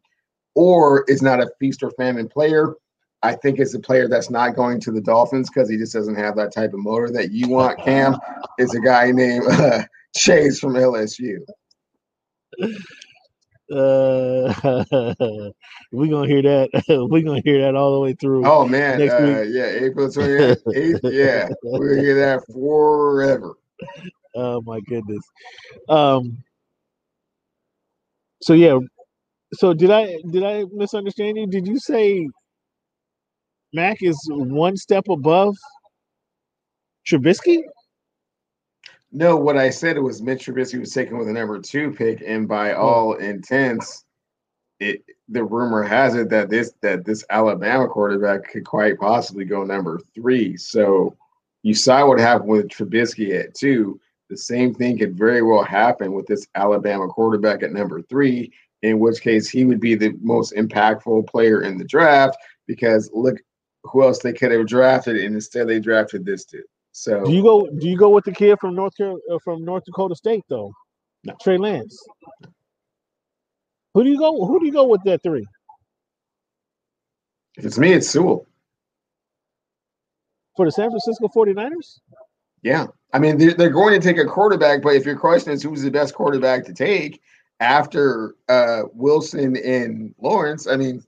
or is not a feast or famine player? I think it's a player that's not going to the Dolphins because he just doesn't have that type of motor that you want, Cam. is a guy named uh, Chase from LSU. Uh, we're gonna hear that. we're gonna hear that all the way through. Oh man, next uh, week. yeah, April 28th. yeah, we're gonna hear that forever. Oh my goodness. Um. So yeah. So did I did I misunderstand you? Did you say Mac is one step above Trubisky? No, what I said it was Mitch Trubisky was taken with a number two pick, and by oh. all intents, it the rumor has it that this that this Alabama quarterback could quite possibly go number three. So you saw what happened with Trubisky at two. The same thing could very well happen with this Alabama quarterback at number three, in which case he would be the most impactful player in the draft because look who else they could have drafted, and instead they drafted this dude. So do you go? Do you go with the kid from North uh, from North Dakota State though? No. Trey Lance. Who do you go? Who do you go with that three? If it's me, it's Sewell. For the San Francisco 49ers? Yeah. I mean, they're, they're going to take a quarterback, but if your question is who's the best quarterback to take after uh, Wilson and Lawrence, I mean,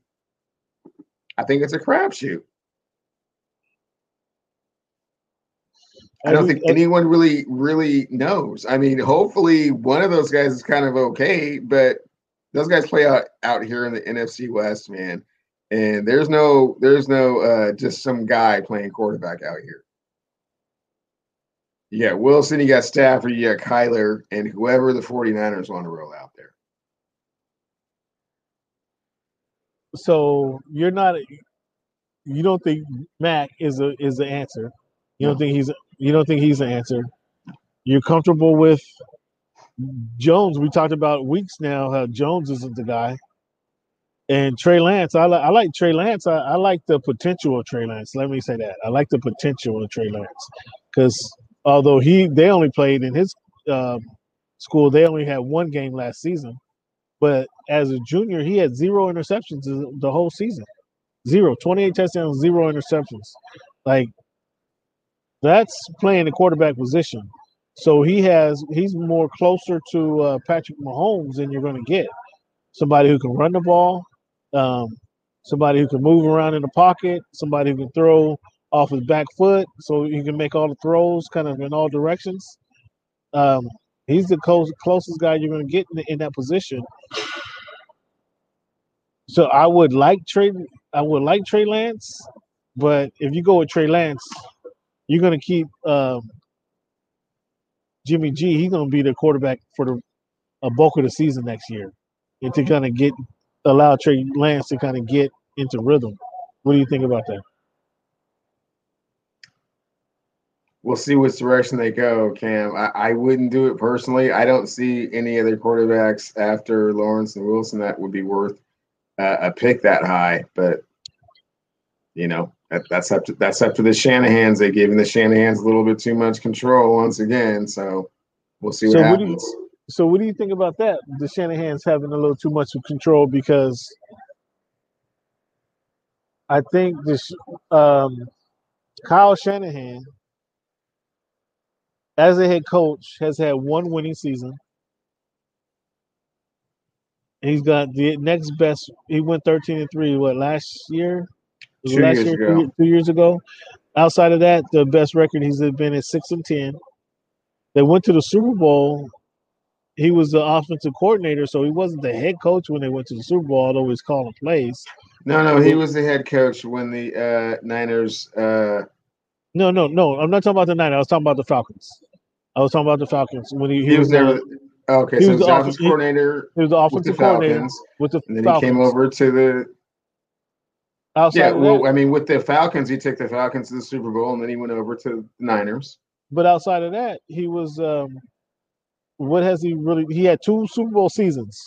I think it's a crapshoot. I don't think anyone really really knows. I mean, hopefully one of those guys is kind of okay, but those guys play out out here in the NFC West, man. And there's no there's no uh just some guy playing quarterback out here. You got Wilson, you got Stafford, you got Kyler, and whoever the 49ers want to roll out there. so you're not you don't think Mac is a is the answer. You don't think he's you don't think he's the answer. You're comfortable with Jones. We talked about weeks now how Jones isn't the guy. And Trey Lance, I like I like Trey Lance. I, I like the potential of Trey Lance. Let me say that. I like the potential of Trey Lance. Because although he they only played in his uh, school, they only had one game last season. But as a junior, he had zero interceptions the whole season. Zero. 28 touchdowns, zero interceptions. Like that's playing the quarterback position. So he has he's more closer to uh, Patrick Mahomes than you're going to get. Somebody who can run the ball, um, somebody who can move around in the pocket, somebody who can throw off his back foot, so he can make all the throws kind of in all directions. Um, he's the close, closest guy you're going to get in, in that position. So I would like Trey. I would like Trey Lance, but if you go with Trey Lance, you're going to keep um, Jimmy G. He's going to be the quarterback for the a bulk of the season next year, and to kind of get allow Trey Lance to kind of get into rhythm. What do you think about that? We'll see which direction they go, Cam. I, I wouldn't do it personally. I don't see any other quarterbacks after Lawrence and Wilson that would be worth uh, a pick that high. But you know, that, that's up to that's up to the Shanahan's. They giving the Shanahan's a little bit too much control once again. So we'll see what So what happens. do you so what do you think about that? The Shanahan's having a little too much of control because I think this um, Kyle Shanahan, as a head coach, has had one winning season. He's got the next best. He went thirteen and three. What last year? Two last years year, ago. Two, two years ago. Outside of that, the best record he's been is six and ten. They went to the Super Bowl. He was the offensive coordinator, so he wasn't the head coach when they went to the Super Bowl, although he's calling plays. No, no, he was the head coach when the uh, Niners. Uh, No, no, no. I'm not talking about the Niners. I was talking about the Falcons. I was talking about the Falcons when he, he was there. never. Okay, he so was the the off- offensive coordinator he was the with the offensive coordinator Falcons, with the and then Falcons. he came over to the. Outside Yeah, well, I mean, with the Falcons, he took the Falcons to the Super Bowl, and then he went over to the Niners. but outside of that, he was. Um, what has he really? He had two Super Bowl seasons,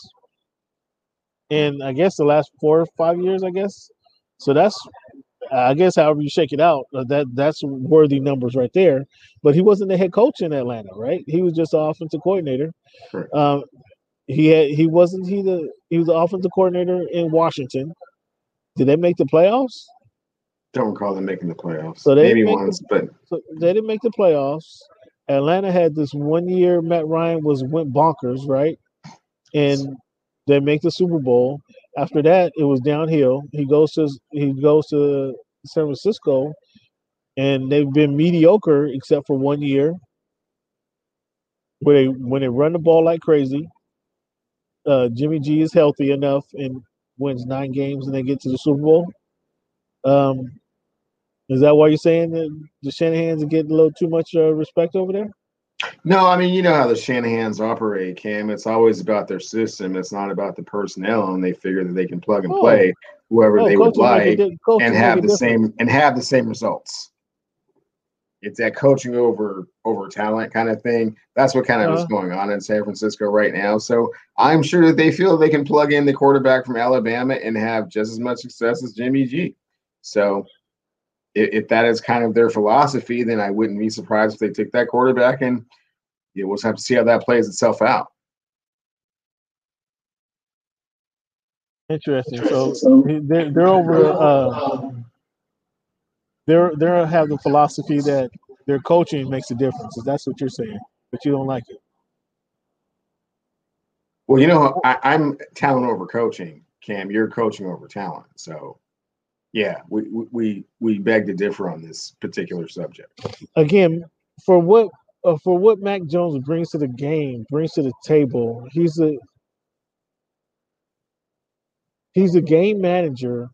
and I guess the last four or five years. I guess so. That's I guess however you shake it out, uh, that that's worthy numbers right there. But he wasn't the head coach in Atlanta, right? He was just the offensive coordinator. Um, he had he wasn't he the he was the offensive coordinator in Washington. Did they make the playoffs? Don't recall them making the playoffs. So they Maybe once, but So they didn't make the playoffs. Atlanta had this one year Matt Ryan was went bonkers, right? And they make the Super Bowl. After that, it was downhill. He goes to he goes to San Francisco, and they've been mediocre except for one year, where they when they run the ball like crazy. Uh, Jimmy G is healthy enough and wins nine games, and they get to the Super Bowl. Um, is that why you're saying that the Shanahan's are getting a little too much uh, respect over there? No, I mean, you know how the Shanahan's operate, Cam. It's always about their system. It's not about the personnel, and they figure that they can plug and Oh. play whoever Oh, they would like di- and have the same and have the same results. It's that coaching over over talent kind of thing. That's what kind of is Uh-huh. going on in San Francisco right now. So I'm sure that they feel they can plug in the quarterback from Alabama and have just as much success as Jimmy G. So if, if that is kind of their philosophy, then I wouldn't be surprised if they take that quarterback and you we'll have to see how that plays itself out. Interesting. So they're they're over. Uh, they're they're have the philosophy that their coaching makes a difference. If that's what you're saying, but you don't like it. Well, you know, I, I'm talent over coaching, Cam. You're coaching over talent. So, yeah, we we we, beg to differ on this particular subject. Again, for what uh, for what Mac Jones brings to the game, brings to the table, he's a he's a game manager,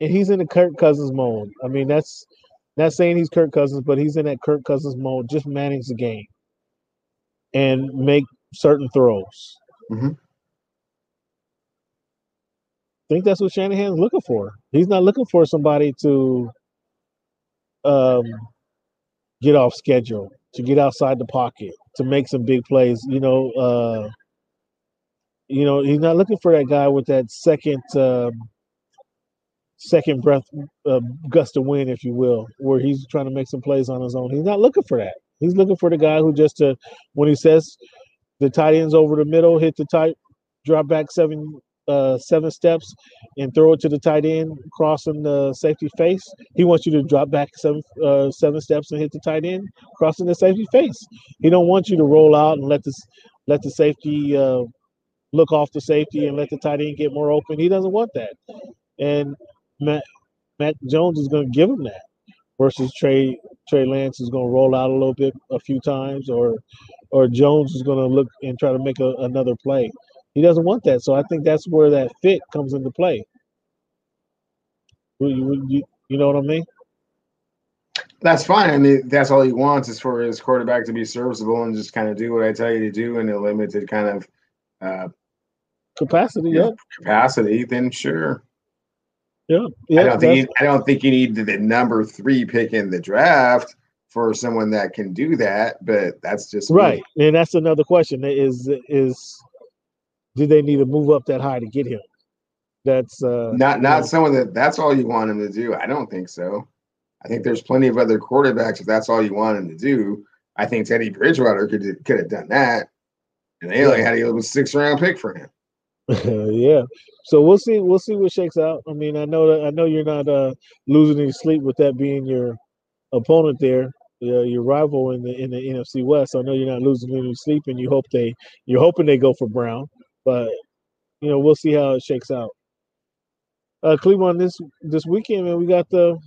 and he's in the Kirk Cousins mode. I mean, that's not saying he's Kirk Cousins, but he's in that Kirk Cousins mode, just manage the game and make certain throws. Mhm. Think that's what Shanahan's looking for. He's not looking for somebody to um, get off schedule, to get outside the pocket, to make some big plays. You know, uh, you know, he's not looking for that guy with that second um, second breath uh, gust of wind, if you will, where he's trying to make some plays on his own. He's not looking for that. He's looking for the guy who just to when he says the tight ends over the middle, hit the tight drop back seven uh, seven steps and throw it to the tight end, crossing the safety face. He wants you to drop back seven uh, seven steps and hit the tight end, crossing the safety face. He don't want you to roll out and let this let the safety uh, look off the safety and let the tight end get more open. He doesn't want that, and Matt Matt Jones is going to give him that. Versus Trey Trey Lance is going to roll out a little bit a few times, or or Jones is going to look and try to make a, another play. He doesn't want that. So I think that's where that fit comes into play. You, you, you know what I mean? That's fine. I mean, that's all he wants is for his quarterback to be serviceable and just kind of do what I tell you to do in a limited kind of uh, capacity. Yeah, capacity. Then sure. Yeah, yeah. I don't think you, I don't think you need the number three pick in the draft for someone that can do that. But that's just right. Me. And that's another question: is is do they need to move up that high to get him? That's uh, not not know. someone that that's all you want him to do. I don't think so. I think there's plenty of other quarterbacks if that's all you want him to do. I think Teddy Bridgewater could could have done that, and they only had a six round pick for him. yeah. So we'll see. We'll see what shakes out. I mean, I know that I know you're not uh, losing any sleep with that being your opponent there uh, your rival in the in the NFC West. I know you're not losing any sleep, and you hope they you're hoping they go for Brown, but you know we'll see how it shakes out. Uh, Cleveland this this weekend, man, we got the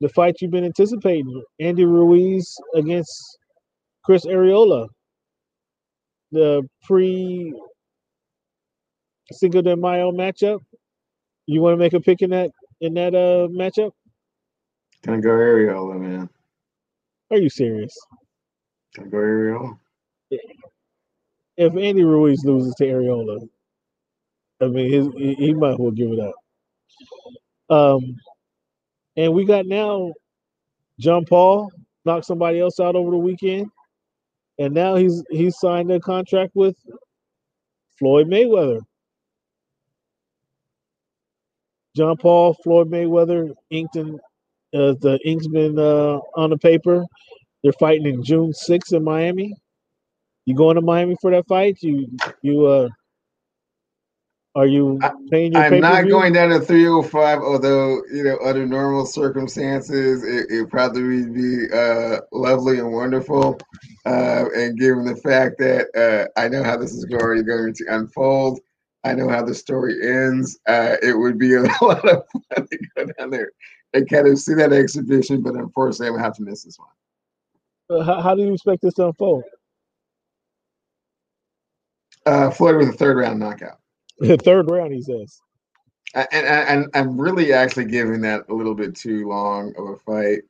the fight you've been anticipating: Andy Ruiz against Chris Arreola. The pre Cinco de Mayo matchup. You want to make a pick in that in that uh matchup? Gonna go Arreola, man. Are you serious? I go Arreola? If Andy Ruiz loses to Arreola, I mean, his, he, might well give it up. Um, and we got now John Paul knocked somebody else out over the weekend, and now he's he's signed a contract with Floyd Mayweather. John Paul, Floyd Mayweather inked in uh, the ink's been uh, on the paper. They're fighting in June 6th in Miami. You going to Miami for that fight? You you uh are you paying your I'm not going down to 305, although you know, under normal circumstances, it, it probably would be uh, lovely and wonderful. Uh, and given the fact that uh, I know how this is going, going to unfold, I know how the story ends. Uh, it would be a lot of fun to go down there and kind of see that exhibition, but unfortunately, I'm gonna have to miss this one. Uh, how, how, do you expect this to unfold? Uh, Floyd with a third round knockout. The third round, he says. And, and, I'm really actually giving that a little bit too long of a fight.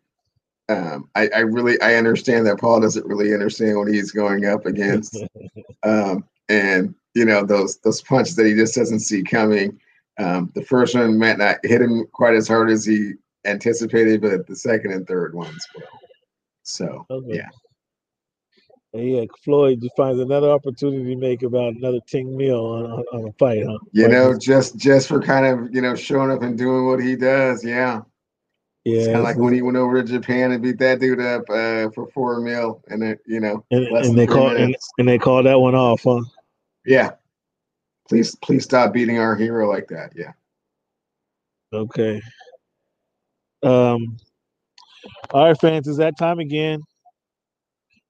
Um, I, I really I understand that Paul doesn't really understand what he's going up against, um, and you know those those punches that he just doesn't see coming. Um, the first one might not hit him quite as hard as he anticipated, but the second and third ones will. So okay. yeah. And yeah, Floyd just finds another opportunity to make about another ten mil on, on, on a fight, huh? You know, just just for kind of you know showing up and doing what he does, yeah. Yeah, it's kind of like when he went over to Japan and beat that dude up uh, for four mil, and it, you know, and, and they call and, and, they called that one off, huh? Yeah. Please, please stop beating our hero like that. Yeah. Okay. Um, all right, fans, it's that time again.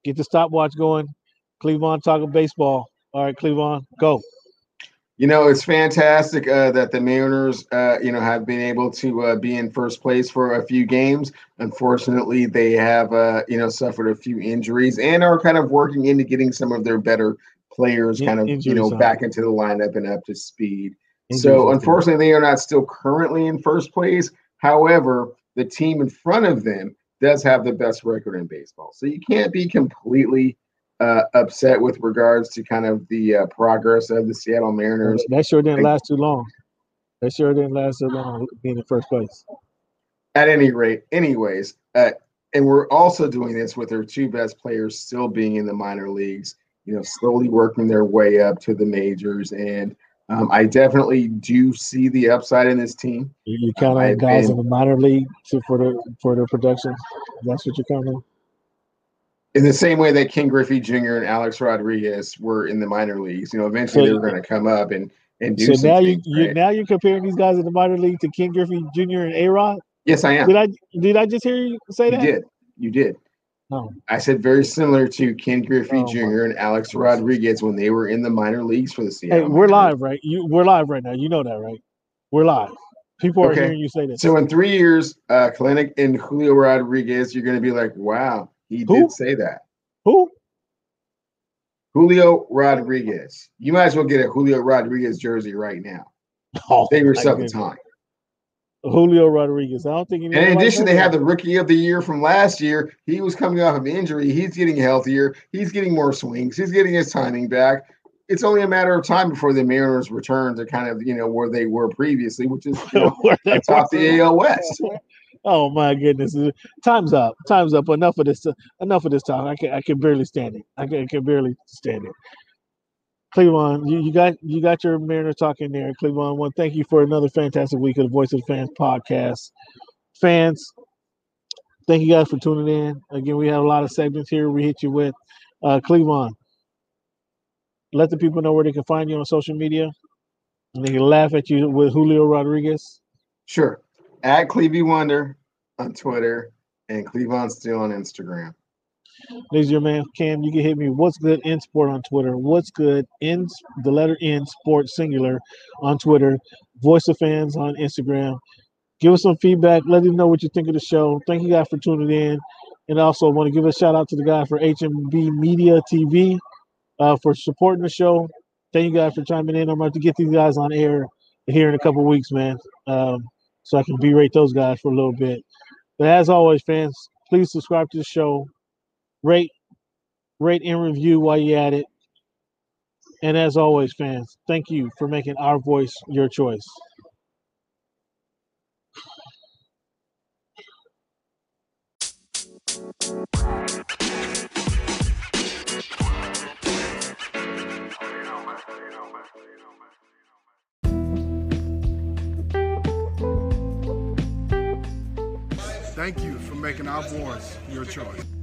Get the stopwatch going. Cleveland talking baseball. All right, Cleveland, go. You know, it's fantastic uh, that the Mariners, uh, you know, have been able to uh, be in first place for a few games. Unfortunately, they have, uh, you know, suffered a few injuries and are kind of working into getting some of their better players kind of, you know, back into the lineup and up to speed. so, unfortunately, they are not still currently in first place. However, the team in front of them does have the best record in baseball. So you can't be completely uh, upset with regards to kind of the uh, progress of the Seattle Mariners. That sure didn't last too long. That sure didn't last too long being in first place. At any rate, anyways, uh, and we're also doing this with our two best players still being in the minor leagues, you know, slowly working their way up to the majors. And um, I definitely do see the upside in this team. You count on um, guys been, in the minor league to, for the for their production. That's what you're counting. In the same way that Ken Griffey Jr. and Alex Rodriguez were in the minor leagues, you know, eventually so, they were going to come up and and do So now you, things you right. now you're comparing these guys in the minor league to Ken Griffey Jr. and A Rod. Yes, I am. Did I did I just hear you say You that? You did. You did. No. I said very similar to Ken Griffey Oh, Jr. and Alex Rodriguez when they were in the minor leagues for the Seattle. Hey, we're live, right? You we're live right now. You know that, right? We're live. People are Okay. hearing you say this. So in three years, uh, Kelenic and Julio Rodriguez, you're going to be like, wow, he Who? did say that. Who? Julio Rodriguez. You might as well get a Julio Rodriguez jersey right now. Oh, Save yourself the time. Julio Rodriguez. I don't think. In addition, they have the rookie of the year from last year. He was coming off of injury. He's getting healthier. He's getting more swings. He's getting his timing back. It's only a matter of time before the Mariners return to kind of you know where they were previously, which is you know, atop the AL West. Oh my goodness! Time's up. Time's up. Enough of this. Enough of this talk. I can. I can barely stand it. I can, I can barely stand it. Cleveland, you, you got you got your Mariner talk in there. Cleveland, one. Thank you for another fantastic week of the Voice of the Fans podcast. Fans, thank you guys for tuning in. Again, we have a lot of segments here. We hit you with uh, Cleveland. Let the people know where they can find you on social media, and they can laugh at you with Julio Rodriguez. Sure. At Clevey Wonder on Twitter and Cleavon Still on Instagram. This is your man Cam. You can hit me. What's good in sport on Twitter? What's good in the letter N sport singular on Twitter? Voice of fans on Instagram. Give us some feedback. Let us know what you think of the show. Thank you guys for tuning in. And also want to give a shout out to the guy for HMB Media TV uh, for supporting the show. Thank you guys for chiming in. I'm about to get these guys on air here in a couple weeks, man. Um, so I can berate those guys for a little bit. But as always, fans, please subscribe to the show rate, rate and review while you're at it. And as always, fans, thank you for making our voice your choice. Thank you for making our voice your choice.